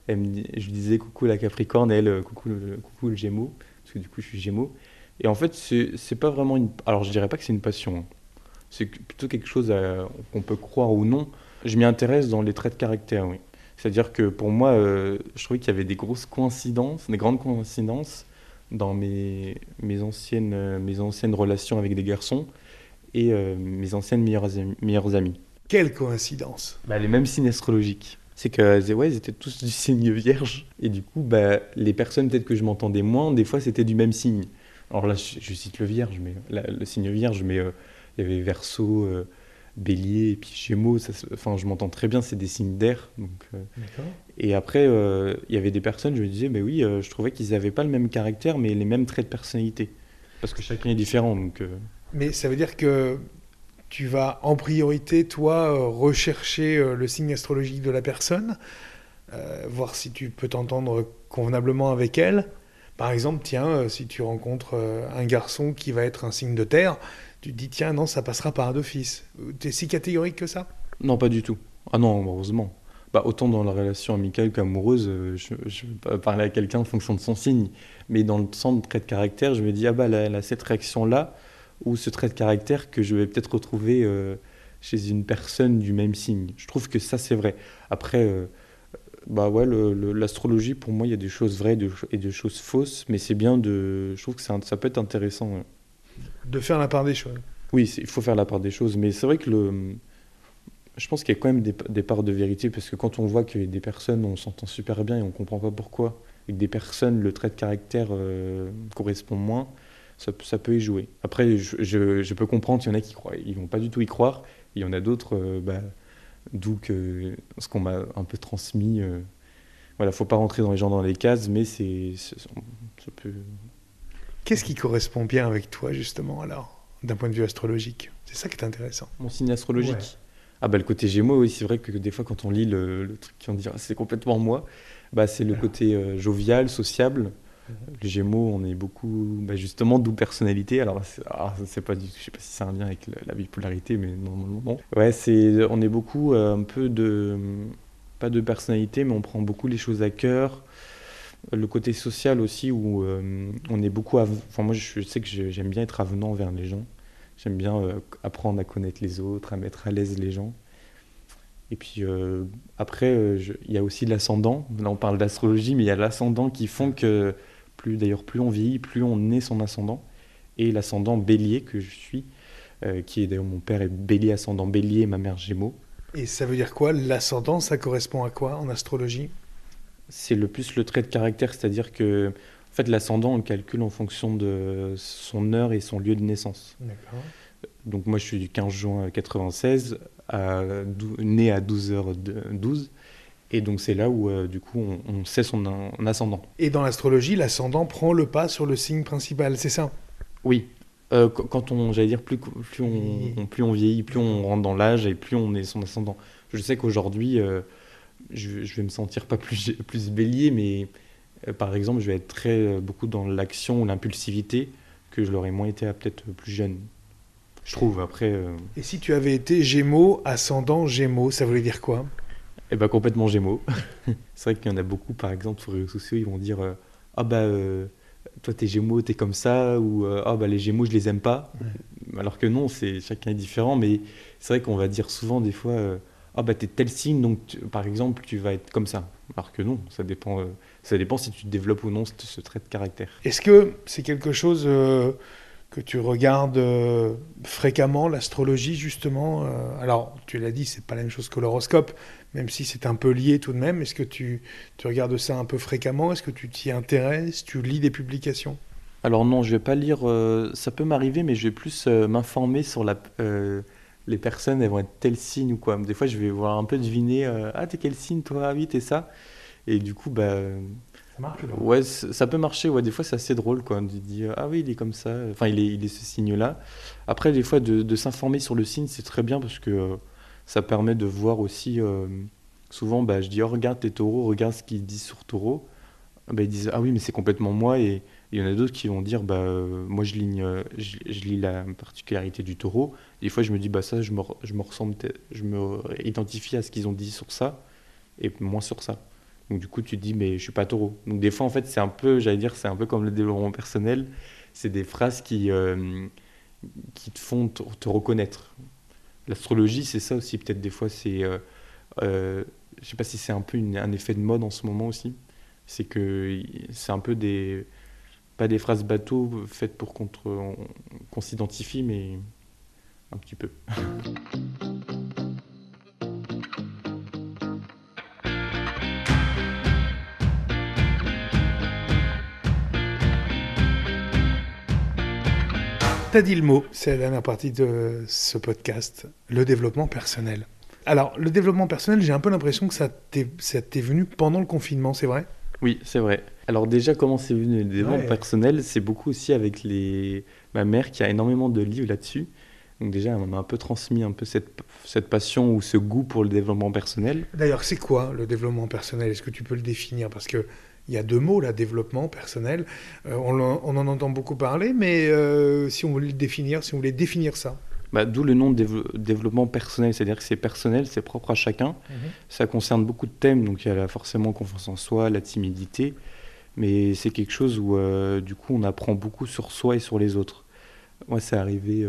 je lui disais coucou la Capricorne et elle coucou le, coucou le Gémeaux, parce que du coup, je suis Gémeaux. Et en fait, c'est pas vraiment une. Alors, je dirais pas que c'est une passion. Hein. C'est plutôt quelque chose qu'on peut croire ou non. Je m'y intéresse dans les traits de caractère, oui. C'est-à-dire que pour moi, euh, je trouvais qu'il y avait des grosses coïncidences, des grandes coïncidences dans mes, mes, anciennes, euh, mes anciennes relations avec des garçons et euh, mes anciennes meilleures, amies, meilleures amies. Quelle coïncidence bah, Les mêmes signes astrologiques. C'est que ouais, ils étaient tous du signe vierge. Et du coup, bah, les personnes peut-être que je m'entendais moins, des fois c'était du même signe. Alors là, je, cite le vierge, mais le signe vierge, mais il y avait verso, bélier et puis gémeaux, ça, enfin, je m'entends très bien, c'est des signes d'air. Donc, euh. et après, euh, il y avait des personnes, je me disais, mais oui, euh, je trouvais qu'ils n'avaient pas le même caractère, mais les mêmes traits de personnalité. Parce que chacun est différent. Donc, Mais ça veut dire que tu vas en priorité, toi, rechercher le signe astrologique de la personne, voir si tu peux t'entendre convenablement avec elle. Par exemple, tiens, si tu rencontres un garçon qui va être un signe de terre, tu te dis, tiens, non, ça passera par d'office. Tu es si catégorique que ça? Non, pas du tout. Ah non, heureusement. Bah, autant dans la relation amicale qu'amoureuse, euh, je, je vais parler à quelqu'un en fonction de son signe. Mais dans le sens de trait de caractère, je me dis, ah bah, elle a cette réaction-là, ou ce trait de caractère que je vais peut-être retrouver euh, chez une personne du même signe. Je trouve que ça, c'est vrai. Après, euh, bah ouais, l'astrologie, pour moi, il y a des choses vraies et des choses fausses, mais c'est bien de. Je trouve que ça peut être intéressant de faire la part des choses. Oui, il faut faire la part des choses, mais c'est vrai que le, je pense qu'il y a quand même des, parts de vérité, parce que quand on voit que des personnes, on s'entend super bien et on comprend pas pourquoi, et que des personnes, le trait de caractère euh, correspond moins, ça, ça, peut y jouer. Après, je, peux comprendre qu'il y en a qui croient, ils vont pas du tout y croire, il y en a d'autres, euh, bah, d'où que ce qu'on m'a un peu transmis. Euh, voilà, faut pas rentrer dans les gens dans les cases, mais c'est, ça peut, Qu'est-ce qui correspond bien avec toi, justement, alors, d'un point de vue astrologique? C'est ça qui est intéressant. Mon signe astrologique Ah, bah, le côté Gémeaux, oui, c'est vrai que des fois, quand on lit le, truc qui on dit c'est complètement moi, bah, c'est le côté euh, jovial, sociable. Mhm. Les Gémeaux, on est beaucoup, bah, justement, d'où personnalité. Alors, c'est pas du, je sais pas si c'est un lien avec la bipolarité, mais normalement non. Ouais, c'est, on est beaucoup euh, un peu de, pas de personnalité, mais on prend beaucoup les choses à cœur le côté social aussi où euh, on est beaucoup enfin moi je sais que j'aime bien être avenant vers les gens. J'aime bien euh, apprendre à connaître les autres à mettre à l'aise les gens. Et puis euh, après il y a aussi l'ascendant. Là on parle d'astrologie mais il y a l'ascendant qui font que plus d'ailleurs plus on vieillit plus on est son ascendant. Et l'ascendant bélier que je suis qui est d'ailleurs mon père est bélier ascendant bélier ma mère gémeaux. Et ça veut dire quoi? L'ascendant ça correspond à quoi en astrologie? C'est le plus le trait de caractère, c'est-à-dire que en fait, l'ascendant, on le calcule en fonction de son heure et son lieu de naissance. Donc moi, je suis du 15 juin 96, né à 12h12. Et donc c'est là où, euh, du coup, on, sait son ascendant. Et dans l'astrologie, l'ascendant prend le pas sur le signe principal, c'est ça? Oui. Euh, quand on, j'allais dire, plus, plus, on, plus on vieillit, plus on rentre dans l'âge et plus on est son ascendant. Je sais qu'aujourd'hui... Euh, je, vais me sentir pas plus, plus bélier, mais euh, par exemple, je vais être très euh, beaucoup dans l'action ou l'impulsivité que je l'aurais moins été à peut-être plus jeune. Je trouve, après... Et si tu avais été Gémeaux, ascendant Gémeaux, ça voulait dire quoi? Eh ben complètement Gémeaux. c'est vrai qu'il y en a beaucoup, par exemple, sur les réseaux sociaux, ils vont dire Ah bah toi t'es Gémeaux, t'es comme ça, ou euh, ah bah les Gémeaux je les aime pas. Alors que non, c'est chacun est différent, mais c'est vrai qu'on va dire souvent des fois euh, ah bah t'es tel signe, donc par exemple tu vas être comme ça. Alors que non, ça dépend, euh, ça dépend si tu développes ou non ce, ce trait de caractère. Est-ce que c'est quelque chose que tu regardes fréquemment, l'astrologie justement Alors tu l'as dit, c'est pas la même chose que l'horoscope, même si c'est un peu lié tout de même. Est-ce que tu, tu, regardes ça un peu fréquemment? Est-ce que tu t'y intéresses? Tu lis des publications? Alors non, je vais pas lire. Euh, ça peut m'arriver, mais je vais plus euh, m'informer sur la, euh, les personnes. Elles vont être tel signe ou quoi. Des fois, je vais voir un peu deviner. ah, t'es quel signe toi? Ah oui, t'es ça. Et du coup, bah. Ça marche Ouais, ça peut marcher. Ouais, des fois, c'est assez drôle quoi. De dire ah oui, il est comme ça. Enfin, il est, il est ce signe-là. Après, des fois, de, de s'informer sur le signe, c'est très bien parce que ça permet de voir aussi. Euh, souvent, bah, je dis oh, regarde tes taureaux, regarde ce qu'ils disent sur taureau. Bah, ils disent ah oui, mais c'est complètement moi. Et il y en a d'autres qui vont dire bah, euh, moi, je, ligne, euh, je, lis la particularité du taureau. Des fois, je me dis bah, ça, je me, ressemble, je me identifie à ce qu'ils ont dit sur ça et moins sur ça. Donc, du coup, tu te dis mais je suis pas taureau. Donc, des fois, en fait, c'est un peu, j'allais dire, c'est un peu comme le développement personnel. C'est des phrases qui, qui te font te reconnaître. L'astrologie, c'est ça aussi, peut-être des fois, c'est. Euh, euh, je sais pas si c'est un peu un effet de mode en ce moment aussi. C'est que c'est un peu des. Pas des phrases bateaux faites pour qu'on s'identifie, mais un petit peu. T'as dit le mot, c'est la dernière partie de ce podcast, le développement personnel. Alors, le développement personnel, j'ai un peu l'impression que ça t'est venu pendant le confinement, c'est vrai? Oui, c'est vrai. Alors déjà, comment c'est venu le développement personnel? C'est beaucoup aussi avec les... ma mère qui a énormément de livres là-dessus. Donc déjà, elle m'a un peu transmis un peu cette, cette passion ou ce goût pour le développement personnel. D'ailleurs, c'est quoi le développement personnel? Est-ce que tu peux le définir? Parce que il y a deux mots là, développement personnel. Euh, on, en entend beaucoup parler, mais euh, si on voulait le définir, si on voulait définir ça. Bah, D'où le nom de développement personnel, c'est-à-dire que c'est personnel, c'est propre à chacun. Mhm. Ça concerne beaucoup de thèmes, donc il y a forcément confiance en soi, la timidité, mais c'est quelque chose où euh, du coup on apprend beaucoup sur soi et sur les autres. Moi, c'est arrivé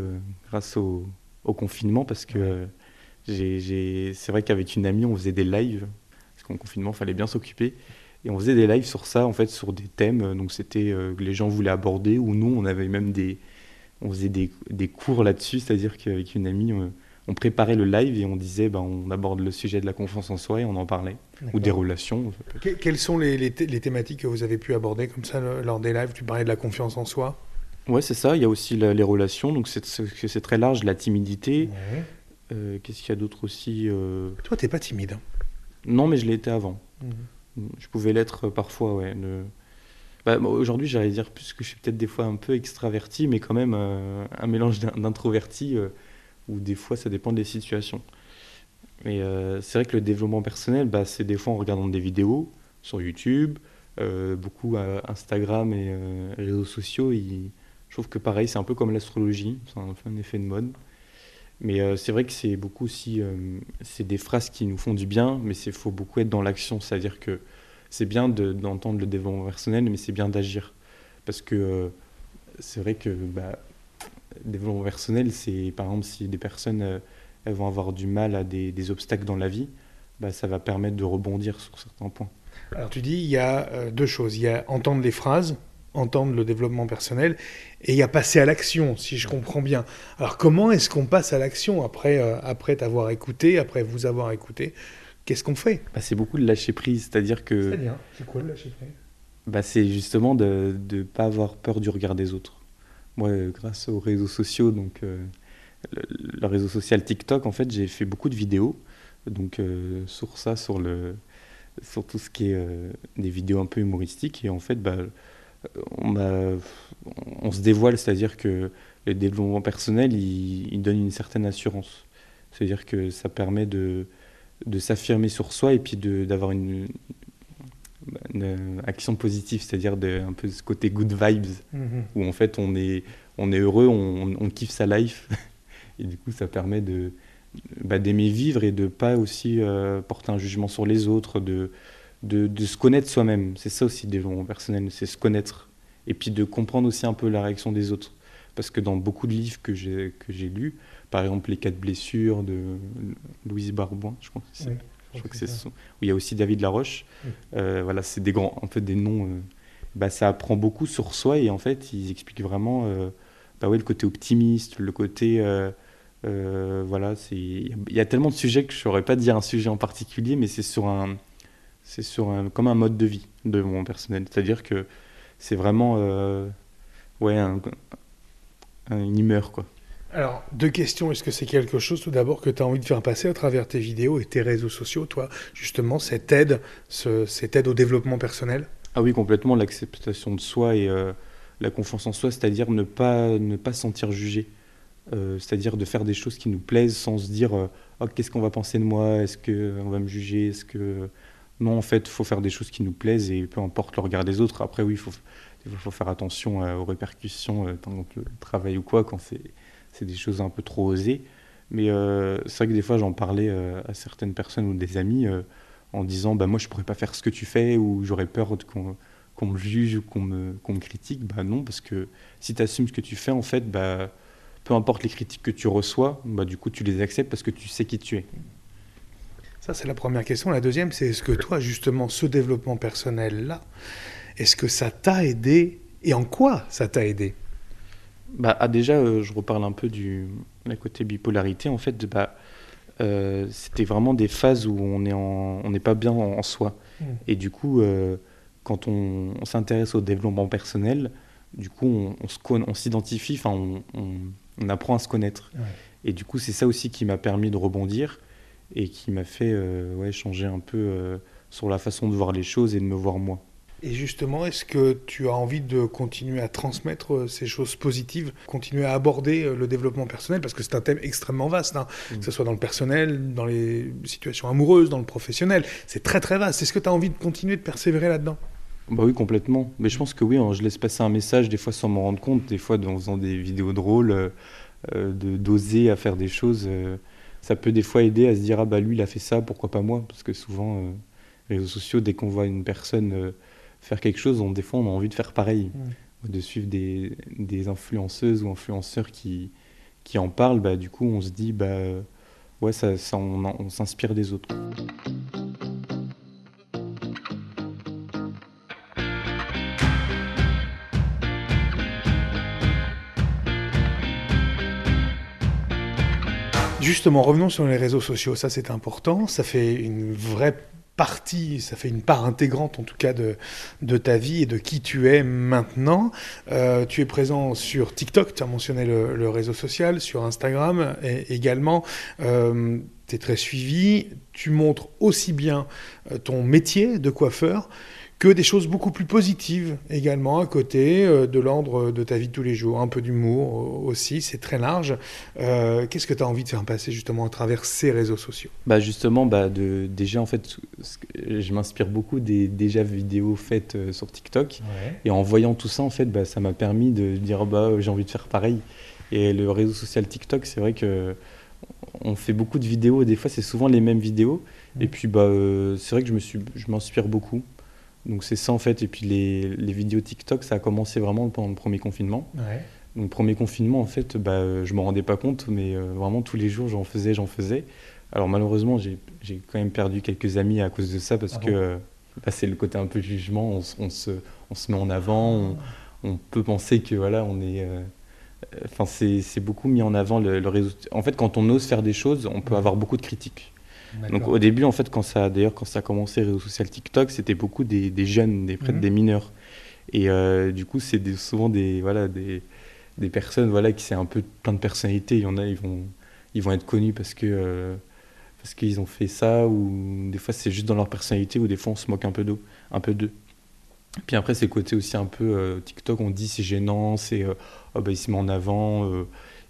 grâce au, confinement parce que c'est vrai qu'avec une amie, on faisait des lives, parce qu'en confinement, il fallait bien s'occuper. Et on faisait des lives sur ça, en fait, sur des thèmes. Donc c'était euh, que les gens voulaient aborder, ou nous, on avait même des, on faisait des, des cours là-dessus, c'est-à-dire qu'avec une amie, on, préparait le live et on disait, ben, on aborde le sujet de la confiance en soi et on en parlait, ou des relations. quelles sont les, les, thématiques que vous avez pu aborder comme ça lors des lives? Tu parlais de la confiance en soi Ouais, c'est ça. Il y a aussi les relations, donc c'est très large, la timidité. Euh, qu'est-ce qu'il y a d'autre aussi euh... Toi, t'es pas timide. Hein non, mais je l'ai été avant. Mhm. Je pouvais l'être euh, parfois, ouais. Bah, aujourd'hui, j'allais dire plus que je suis peut-être des fois un peu extraverti, mais quand même euh, un mélange d'introverti, où des fois ça dépend des situations. Mais c'est vrai que le développement personnel, bah, c'est des fois en regardant des vidéos sur YouTube, beaucoup Instagram et réseaux sociaux. Je trouve que pareil, c'est un peu comme l'astrologie, c'est un, effet de mode. Mais c'est vrai que c'est beaucoup aussi, c'est des phrases qui nous font du bien, mais il faut beaucoup être dans l'action. C'est-à-dire que c'est bien d'entendre le développement personnel, mais c'est bien d'agir. Parce que c'est vrai que bah, développement personnel, c'est par exemple si des personnes elles vont avoir du mal à des, obstacles dans la vie, bah, ça va permettre de rebondir sur certains points. Alors tu dis, il y a deux choses. Il y a entendre les phrases, entendre le développement personnel et a passer à l'action, si je comprends bien. Alors comment est-ce qu'on passe à l'action après, euh, après t'avoir écouté, après vous avoir écouté? Qu'est-ce qu'on fait? Bah, C'est beaucoup de lâcher prise, c'est-à-dire que... C'est-à-dire C'est quoi le lâcher prise? Bah, C'est justement de ne pas avoir peur du regard des autres. Moi, euh, grâce aux réseaux sociaux, donc euh, le, réseau social TikTok, en fait, j'ai fait beaucoup de vidéos, donc sur ça, sur, le, sur tout ce qui est des vidéos un peu humoristiques, et en fait, bah, on, on se dévoile, c'est-à-dire que le développement personnel, il, donne une certaine assurance. C'est-à-dire que ça permet de, de s'affirmer sur soi et puis d'avoir une, action positive, c'est-à-dire un peu ce côté good vibes, mm-hmm. où en fait on est, on est heureux, on, on kiffe sa life. Et du coup, ça permet de bah, d'aimer vivre et de pas aussi euh, porter un jugement sur les autres, de, de, de se connaître soi-même. C'est ça aussi le développement personnel, c'est se connaître. Et puis de comprendre aussi un peu la réaction des autres. Parce que dans beaucoup de livres que j'ai lu, par exemple Les quatre blessures de Louise Barbouin, je crois que c'est je crois que c'est son... il y a aussi David Laroche. Euh, voilà, c'est des grands, en fait, des noms. Euh, bah, ça apprend beaucoup sur soi et en fait, ils expliquent vraiment euh, bah ouais, le côté optimiste, le côté. voilà, il y a tellement de sujets que je saurais pas dire un sujet en particulier, mais c'est sur un, c'est sur un, comme un mode de vie de mon personnel. C'est-à-dire que c'est vraiment, ouais, un, une humeur quoi. Alors, deux questions. Est-ce que c'est quelque chose, tout d'abord, que tu as envie de faire passer à travers tes vidéos et tes réseaux sociaux, toi, justement, cette aide, cette aide au développement personnel? Ah oui, complètement, l'acceptation de soi et euh, la confiance en soi, c'est-à-dire ne pas, ne pas se sentir jugé. Euh, c'est-à-dire de faire des choses qui nous plaisent sans se dire euh, oh, qu'est-ce qu'on va penser de moi, est-ce qu'on va me juger, est-ce que... Non, en fait, il faut faire des choses qui nous plaisent et peu importe le regard des autres. Après, oui, il faut, faut faire attention aux répercussions dans le travail ou quoi, quand c'est des choses un peu trop osées. Mais euh, c'est vrai que des fois, j'en parlais euh, à certaines personnes ou des amis euh, en disant bah, Moi, je pourrais pas faire ce que tu fais, ou j'aurais peur qu'on me juge ou qu'on me, me, critique. Bah non, parce que si tu assumes ce que tu fais, en fait, bah, peu importe les critiques que tu reçois, bah, du coup, tu les acceptes parce que tu sais qui tu es. Ça, c'est la première question. La deuxième, c'est est-ce que toi, justement, ce développement personnel-là, est-ce que ça t'a aidé et en quoi ça t'a aidé? Bah, ah, Déjà, euh, je reparle un peu du la côté bipolarité. En fait, bah, euh, c'était vraiment des phases où on n'est on pas bien en, soi. Mm. Et du coup, euh, quand on, s'intéresse au développement personnel, du coup, on, on s'identifie, enfin, on, on, apprend à se connaître. Et du coup, c'est ça aussi qui m'a permis de rebondir et qui m'a fait ouais, changer un peu sur la façon de voir les choses et de me voir moi. Et justement, est-ce que tu as envie de continuer à transmettre euh, ces choses positives, continuer à aborder euh, le développement personnel, parce que c'est un thème extrêmement vaste, hein, mm. que ce soit dans le personnel, dans les situations amoureuses, dans le professionnel, c'est très très vaste. Est-ce que tu as envie de continuer de persévérer là-dedans? Bah oui, complètement. Mais je pense que oui, hein, je laisse passer un message, des fois sans m'en rendre compte, des fois en faisant des vidéos drôles, euh, de d'oser à faire des choses. Ça peut des fois aider à se dire, ah bah lui, il a fait ça, pourquoi pas moi? Parce que souvent, les réseaux sociaux, dès qu'on voit une personne faire quelque chose, on, des fois on a envie de faire pareil, de suivre des, des, influenceuses ou influenceurs qui, qui en parlent, bah, du coup on se dit, bah, ouais, ça, ça on, on s'inspire des autres. Justement, revenons sur les réseaux sociaux, ça c'est important, ça fait une vraie partie, ça fait une part intégrante en tout cas de, ta vie et de qui tu es maintenant. Euh, tu es présent sur TikTok, tu as mentionné le, réseau social, sur Instagram également. Euh, tu es très suivi, tu montres aussi bien euh, ton métier de coiffeur que des choses beaucoup plus positives également à côté euh, de l'ordre de ta vie de tous les jours, un peu d'humour aussi, c'est très large. Euh, qu'est-ce que tu as envie de faire passer justement à travers ces réseaux sociaux? Bah Justement, bah de, déjà en fait, je m'inspire beaucoup des déjà vidéos faites euh, sur TikTok. Et en voyant tout ça, en fait, bah, ça m'a permis de dire bah, j'ai envie de faire pareil. Et le réseau social TikTok, c'est vrai que on fait beaucoup de vidéos, et des fois c'est souvent les mêmes vidéos. Et puis bah, c'est vrai que je, me suis, je m'inspire beaucoup. Donc c'est ça en fait. Et puis les, les, vidéos TikTok, ça a commencé vraiment pendant le premier confinement. Ouais. Donc premier confinement, en fait, bah, je me rendais pas compte, mais euh, vraiment tous les jours, j'en faisais, j'en faisais. Alors malheureusement, j'ai quand même perdu quelques amis à cause de ça, parce ah que bah, c'est le côté un peu jugement, on, on, se, on se met en avant, on, peut penser que voilà, on est... Euh, enfin, c'est beaucoup mis en avant le, le, réseau. En fait, quand on ose faire des choses, on peut avoir beaucoup de critiques. Donc au début, en fait, quand ça, d'ailleurs, quand ça a commencé réseau social TikTok, c'était beaucoup des, des, jeunes, des prêtres, mhm. des mineurs. Et euh, du coup, c'est souvent des, voilà, des, des personnes, voilà, qui c'est un peu plein de personnalités. Il y en a, ils vont, ils vont être connus parce que euh, parce qu'ils ont fait ça, ou des fois c'est juste dans leur personnalité, ou des fois on se moque un peu d'eux, un peu d'eux. Puis après, c'est le côté aussi un peu euh, TikTok, on dit c'est gênant, c'est oh, bah, il se met en avant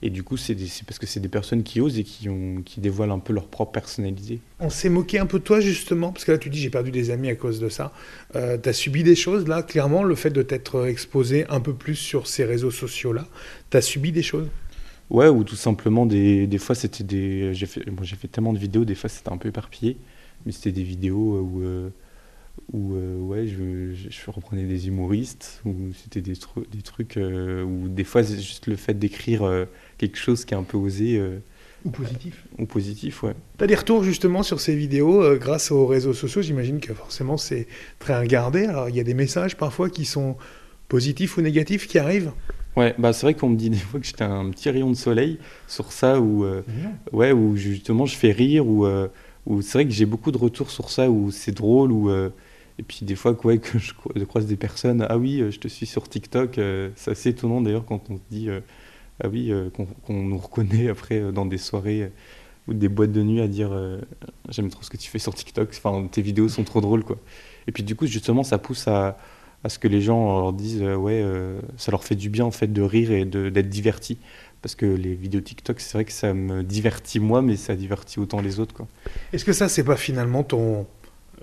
et du coup, c'est parce que c'est des personnes qui osent et qui, ont, qui dévoilent un peu leur propre personnalité. On s'est moqué un peu de toi, justement, parce que là, tu dis j'ai perdu des amis à cause de ça. Euh, tu as subi des choses, là, clairement, le fait de t'être exposé un peu plus sur ces réseaux sociaux-là, tu as subi des choses? Ouais, ou tout simplement, des, des fois, c'était des. J'ai fait, j'ai fait tellement de vidéos, des fois, c'était un peu éparpillé, mais c'était des vidéos où, euh, où euh, ouais, je, je, reprenais des humoristes, ou c'était des, des trucs euh, où, des fois, juste le fait d'écrire quelque chose qui est un peu osé. ou positif. Ou positif, ouais. Tu as des retours justement sur ces vidéos grâce aux réseaux sociaux? J'imagine que forcément c'est très regardé. Alors il y a des messages parfois qui sont positifs ou négatifs qui arrivent? Ouais, bah c'est vrai qu'on me dit des fois que j'étais un petit rayon de soleil sur ça, où, euh, ouais, où justement je fais rire, ou euh, c'est vrai que j'ai beaucoup de retours sur ça, où c'est drôle, ou euh, et puis des fois ouais, que je, croise des personnes, ah oui, je te suis sur TikTok, c'est assez étonnant d'ailleurs quand on se dit, ah oui, qu'on nous reconnaît après dans des soirées ou des boîtes de nuit à dire, j'aime trop ce que tu fais sur TikTok, enfin tes vidéos sont trop drôles, quoi. Et puis du coup, justement, ça pousse à à ce que les gens leur disent euh, ouais euh, ça leur fait du bien en fait de rire et d'être divertis parce que les vidéos TikTok c'est vrai que ça me divertit moi mais ça divertit autant les autres quoi. Est-ce que ça c'est pas finalement ton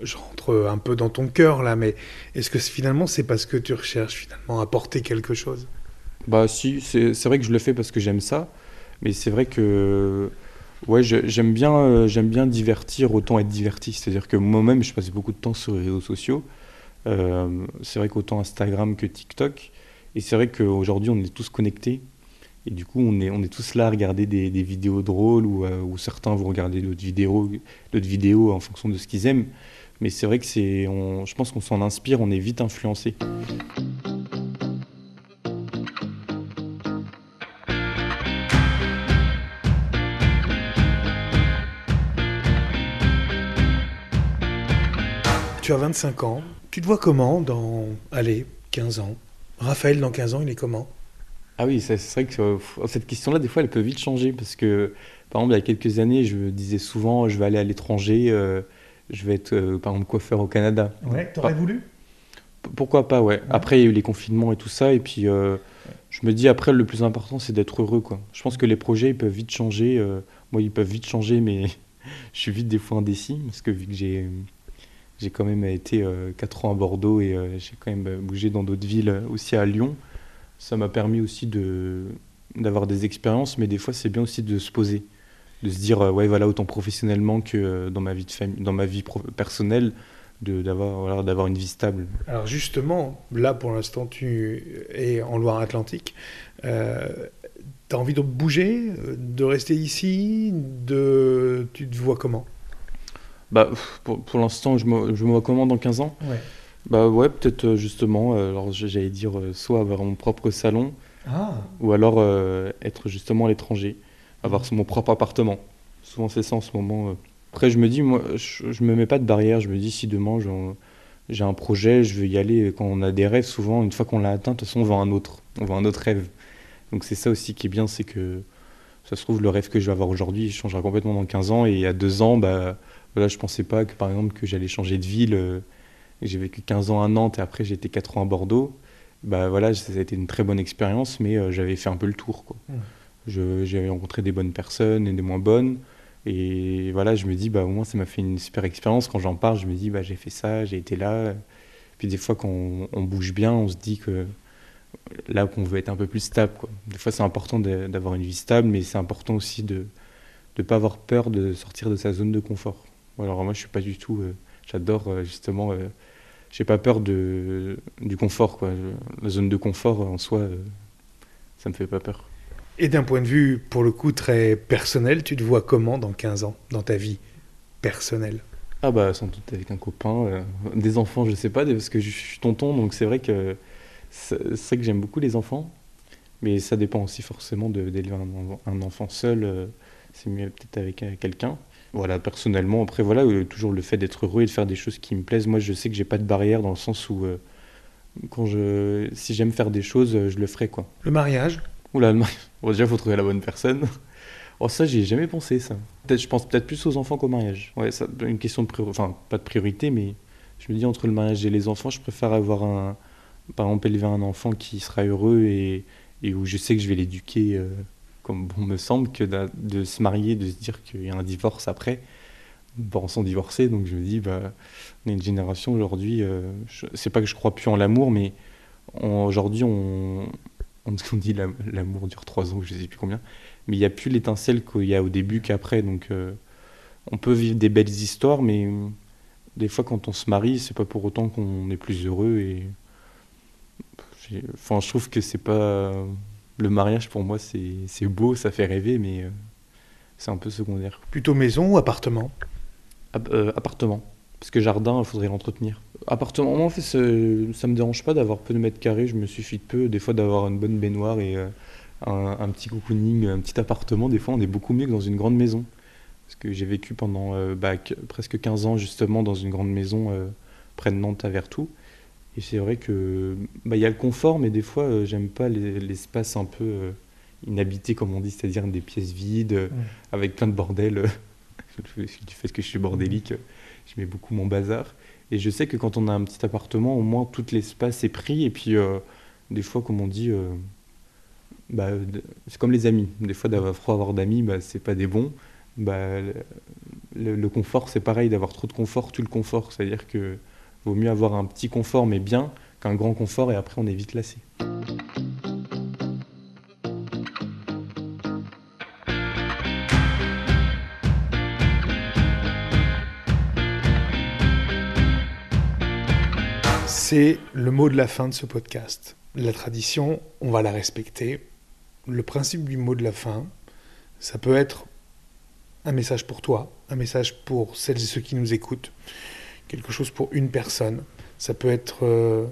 je rentre un peu dans ton cœur là mais est-ce que finalement c'est parce que tu recherches finalement apporter quelque chose? Bah si c'est vrai que je le fais parce que j'aime ça mais c'est vrai que ouais j'aime bien euh, j'aime bien divertir autant être diverti c'est-à-dire que moi-même je passe beaucoup de temps sur les réseaux sociaux euh, c'est vrai qu'autant Instagram que TikTok. Et c'est vrai qu'aujourd'hui, on est tous connectés. Et du coup, on est, on est tous là à regarder des, vidéos drôles ou, euh, ou, certains vont regarder d'autres vidéos, d'autres vidéos en fonction de ce qu'ils aiment. Mais c'est vrai que c'est, je pense qu'on s'en inspire, on est vite influencé. Tu as 25 ans, tu te vois comment dans, allez, 15 ans? Raphaël, dans 15 ans, il est comment? Ah oui, c'est vrai que euh, cette question-là, des fois, elle peut vite changer parce que, par exemple, il y a quelques années, je me disais souvent, je vais aller à l'étranger, euh, je vais être, euh, par exemple, coiffeur au Canada. Ouais, t'aurais voulu? Pourquoi pas, ouais. Après, il y a eu les confinements et tout ça, et puis je me dis, après, le plus important, c'est d'être heureux, quoi. Je pense que les projets, ils peuvent vite changer. moi, ils peuvent vite changer, mais je suis vite des fois indécis parce que vu que j'ai j'ai quand même été 4 euh, ans à Bordeaux et euh, j'ai quand même euh, bougé dans d'autres villes, aussi à Lyon. Ça m'a permis aussi d'avoir des expériences, mais des fois c'est bien aussi de se poser, de se dire ouais voilà autant professionnellement que dans ma vie de famille, dans ma vie personnelle, d'avoir voilà, d'avoir une vie stable. Alors justement, là pour l'instant tu es en Loire-Atlantique. Euh, tu as envie de bouger, de rester ici, de tu te vois comment? Bah, pour, pour l'instant, je me, je me comment dans 15 ans ouais. Bah ouais, peut-être euh, justement, euh, alors j'allais dire euh, soit avoir mon propre salon, ah. ou alors être justement à l'étranger, avoir mon propre appartement. Souvent c'est ça en ce moment. Après je me dis, moi, je, je me mets pas de barrière, je me dis si demain j'ai un projet, je veux y aller. Quand on a des rêves, souvent, une fois qu'on l'a atteint, de toute façon, on veut un autre. On veut un autre rêve. Donc c'est ça aussi qui est bien, c'est que ça se trouve, le rêve que je vais avoir aujourd'hui changera complètement dans 15 ans. Et à deux ans, bah, voilà, je pensais pas que par exemple que j'allais changer de ville. Euh, j'ai vécu 15 ans à Nantes et après été 4 ans à Bordeaux. Bah voilà, ça a été une très bonne expérience, mais euh, j'avais fait un peu le tour. Quoi. J'avais rencontré des bonnes personnes et des moins bonnes. Et voilà, je me dis, bah, au moins, ça m'a fait une super expérience. Quand j'en parle, je me dis, bah, j'ai fait ça, j'ai été là. Puis des fois, quand on, bouge bien, on se dit que là, qu'on veut être un peu plus stable. Quoi. Des fois, c'est important d'avoir une vie stable, mais c'est important aussi de ne pas avoir peur de sortir de sa zone de confort. Alors moi, je suis pas du tout. Euh, j'adore euh, justement. Euh, j'ai pas peur de, du confort. Quoi. La zone de confort en soi, ça me fait pas peur. Et d'un point de vue, pour le coup, très personnel, tu te vois comment dans 15 ans, dans ta vie personnelle? Ah bah sans doute avec un copain, des enfants, je sais pas, parce que je suis tonton, donc c'est vrai que c'est vrai que j'aime beaucoup les enfants, mais ça dépend aussi forcément d'élever un, un, enfant seul, c'est mieux peut-être avec quelqu'un. Voilà, personnellement, après, voilà, euh, toujours le fait d'être heureux et de faire des choses qui me plaisent. Moi, je sais que j'ai pas de barrière dans le sens où, euh, quand je, si j'aime faire des choses, euh, je le ferai, quoi. Le mariage? Oula, le mariage. Bon, déjà, faut trouver la bonne personne. Oh, ça, j'y ai jamais pensé, ça. Peut-être, je pense peut-être plus aux enfants qu'au mariage. Ouais, ça, une question de priorité, enfin, pas de priorité, mais je me dis, entre le mariage et les enfants, je préfère avoir un, par exemple, élever un enfant qui sera heureux et, et où je sais que je vais l'éduquer bon me semble, que de, se marier, de se dire qu'il y a un divorce après. Bon, sont divorcés, donc je me dis, bah, on est une génération aujourd'hui, euh, c'est pas que je crois plus en l'amour, mais aujourd'hui, on, on dit l'amour dure trois ans, je sais plus combien, mais il n'y a plus l'étincelle qu'il y a au début qu'après. Donc, euh, on peut vivre des belles histoires, mais euh, des fois, quand on se marie, c'est pas pour autant qu'on est plus heureux. Et enfin, je trouve que c'est pas le mariage pour moi, c'est beau, ça fait rêver, mais euh, c'est un peu secondaire. Plutôt maison ou appartement? Appartement, parce que jardin, il faudrait l'entretenir. Appartement, moi, en fait, ça me dérange pas d'avoir peu de mètres carrés, je me suffis de peu, des fois d'avoir une bonne baignoire et un, petit cocooning, un petit appartement, des fois on est beaucoup mieux que dans une grande maison. Parce que j'ai vécu pendant euh, bah, presque 15 ans justement dans une grande maison euh, près de Nantes à Vertou. Et c'est vrai que bah, il y a le confort, mais des fois euh, j'aime pas l'espace un peu inhabité comme on dit, c'est-à-dire des pièces vides avec plein de bordel. du fait que je suis bordélique, je mets beaucoup mon bazar. Et je sais que quand on a un petit appartement, au moins tout l'espace est pris. Et puis des fois, comme on dit, bah, c'est comme les amis. Des fois, d'avoir trop avoir d'amis, bah, c'est pas des bons. Bah, le, confort, c'est pareil, d'avoir trop de confort, tu le confort. C'est-à-dire que vaut mieux avoir un petit confort, mais bien, qu'un grand confort, et après, on est vite lassé. C'est le mot de la fin de ce podcast. La tradition, on va la respecter le principe du mot de la fin, ça peut être un message pour toi, un message pour celles et ceux qui nous écoutent, quelque chose pour une personne. Ça peut être euh,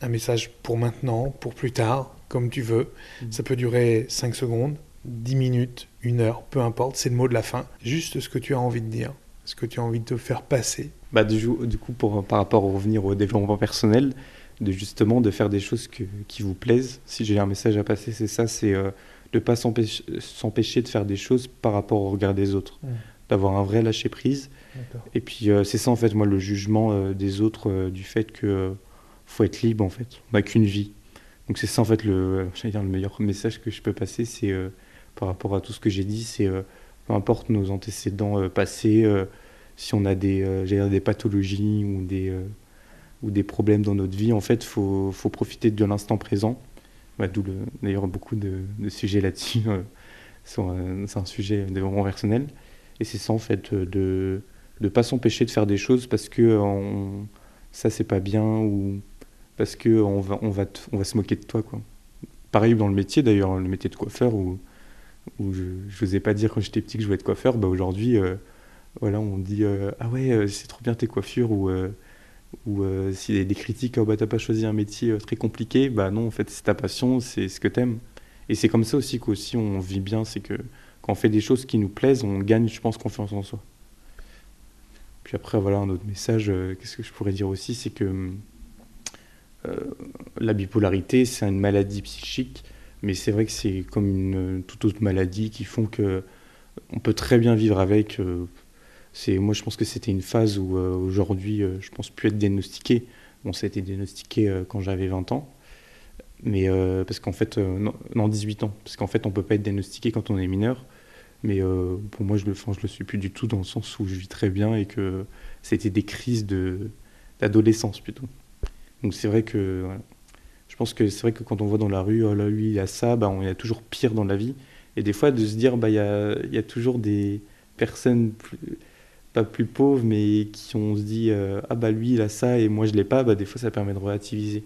un message pour maintenant, pour plus tard, comme tu veux. Mm. Ça peut durer 5 secondes, 10 minutes, une heure, peu importe, c'est le mot de la fin. Juste ce que tu as envie de dire, ce que tu as envie de te faire passer. Bah, du, coup, pour, par rapport au revenir au développement personnel, de justement de faire des choses qui vous plaisent. Si j'ai un message à passer, c'est ça, c'est euh, de ne pas s'empêcher de faire des choses par rapport au regard des autres, mmh. d'avoir un vrai lâcher prise. Et puis euh, c'est ça en fait, moi, le jugement euh, des autres du fait que faut être libre en fait, on n'a qu'une vie. Donc c'est ça en fait le, dire, le meilleur message que je peux passer, c'est par rapport à tout ce que j'ai dit, c'est peu importe nos antécédents passés, si on a des, des pathologies ou des ou des problèmes dans notre vie, en fait, faut, faut, profiter de l'instant présent. Bah, D'où d'ailleurs beaucoup de, sujets là-dessus. Euh, euh, c'est un sujet de personnel. Et c'est ça, en fait, de ne pas s'empêcher de faire des choses parce que on, ça, c'est pas bien ou parce qu'on va, on va, on va se moquer de toi. Quoi. Pareil dans le métier, d'ailleurs, le métier de coiffeur, où, où je n'osais pas dire quand j'étais petit que je voulais être coiffeur. Bah, Aujourd'hui, euh, voilà, on dit Ah ouais, c'est trop bien tes coiffures ou ou euh, s'il y a des critiques, oh, bah, t'as pas choisi un métier euh, très compliqué, bah non, en fait, c'est ta passion, c'est ce que t'aimes. Et c'est comme ça aussi qu'aussi on vit bien, c'est que quand on fait des choses qui nous plaisent, on gagne, je pense, confiance en soi. Puis après, voilà, un autre message, euh, qu'est-ce que je pourrais dire aussi, c'est que la bipolarité, c'est une maladie psychique, mais c'est vrai que c'est comme une toute autre maladie qui font que on peut très bien vivre avec moi je pense que c'était une phase où euh, aujourd'hui euh, je pense plus être diagnostiqué. Bon, ça a été diagnostiqué euh, quand j'avais 20 ans, mais parce qu'en fait non, 18 ans, parce qu'en fait on peut pas être diagnostiqué quand on est mineur. Mais pour moi, je le, je le suis plus du tout dans le sens où je vis très bien et que c'était des crises de, d'adolescence plutôt. Donc c'est vrai que je pense que c'est vrai que quand on voit dans la rue, oh là, lui, il a ça, bah, il y a toujours pire dans la vie. Et des fois, de se dire, bah, il y a, y a toujours des personnes pas plus pauvres, mais qui on se dit euh, ah bah lui il a ça et moi je l'ai pas, bah des fois ça permet de relativiser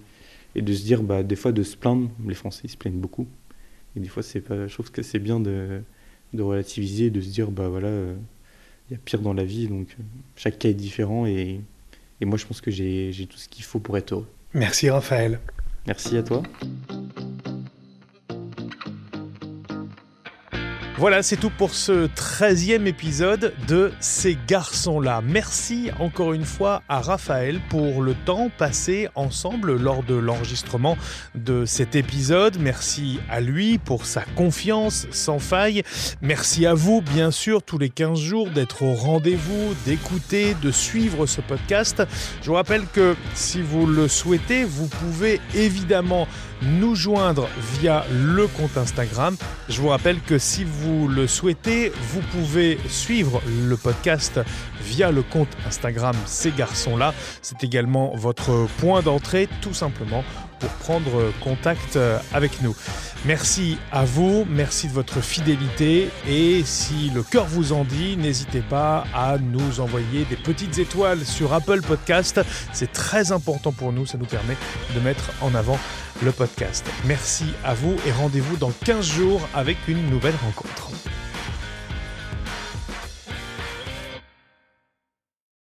et de se dire bah des fois de se plaindre. Les Français ils se plaignent beaucoup et des fois pas, je trouve que c'est bien de, de relativiser, de se dire bah voilà euh, il y a pire dans la vie donc euh, chaque cas est différent et, et moi je pense que j'ai tout ce qu'il faut pour être heureux. Merci Raphaël. Merci à toi. Voilà, c'est tout pour ce 13e épisode de Ces garçons-là. Merci encore une fois à Raphaël pour le temps passé ensemble lors de l'enregistrement de cet épisode. Merci à lui pour sa confiance sans faille. Merci à vous, bien sûr, tous les 15 jours d'être au rendez-vous, d'écouter, de suivre ce podcast. Je vous rappelle que si vous le souhaitez, vous pouvez évidemment nous joindre via le compte Instagram. Je vous rappelle que si vous le souhaitez, vous pouvez suivre le podcast via le compte Instagram Ces garçons-là. C'est également votre point d'entrée tout simplement pour prendre contact avec nous. Merci à vous, merci de votre fidélité et si le cœur vous en dit, n'hésitez pas à nous envoyer des petites étoiles sur Apple Podcast. C'est très important pour nous, ça nous permet de mettre en avant le podcast. Merci à vous et rendez-vous dans 15 jours avec une nouvelle rencontre.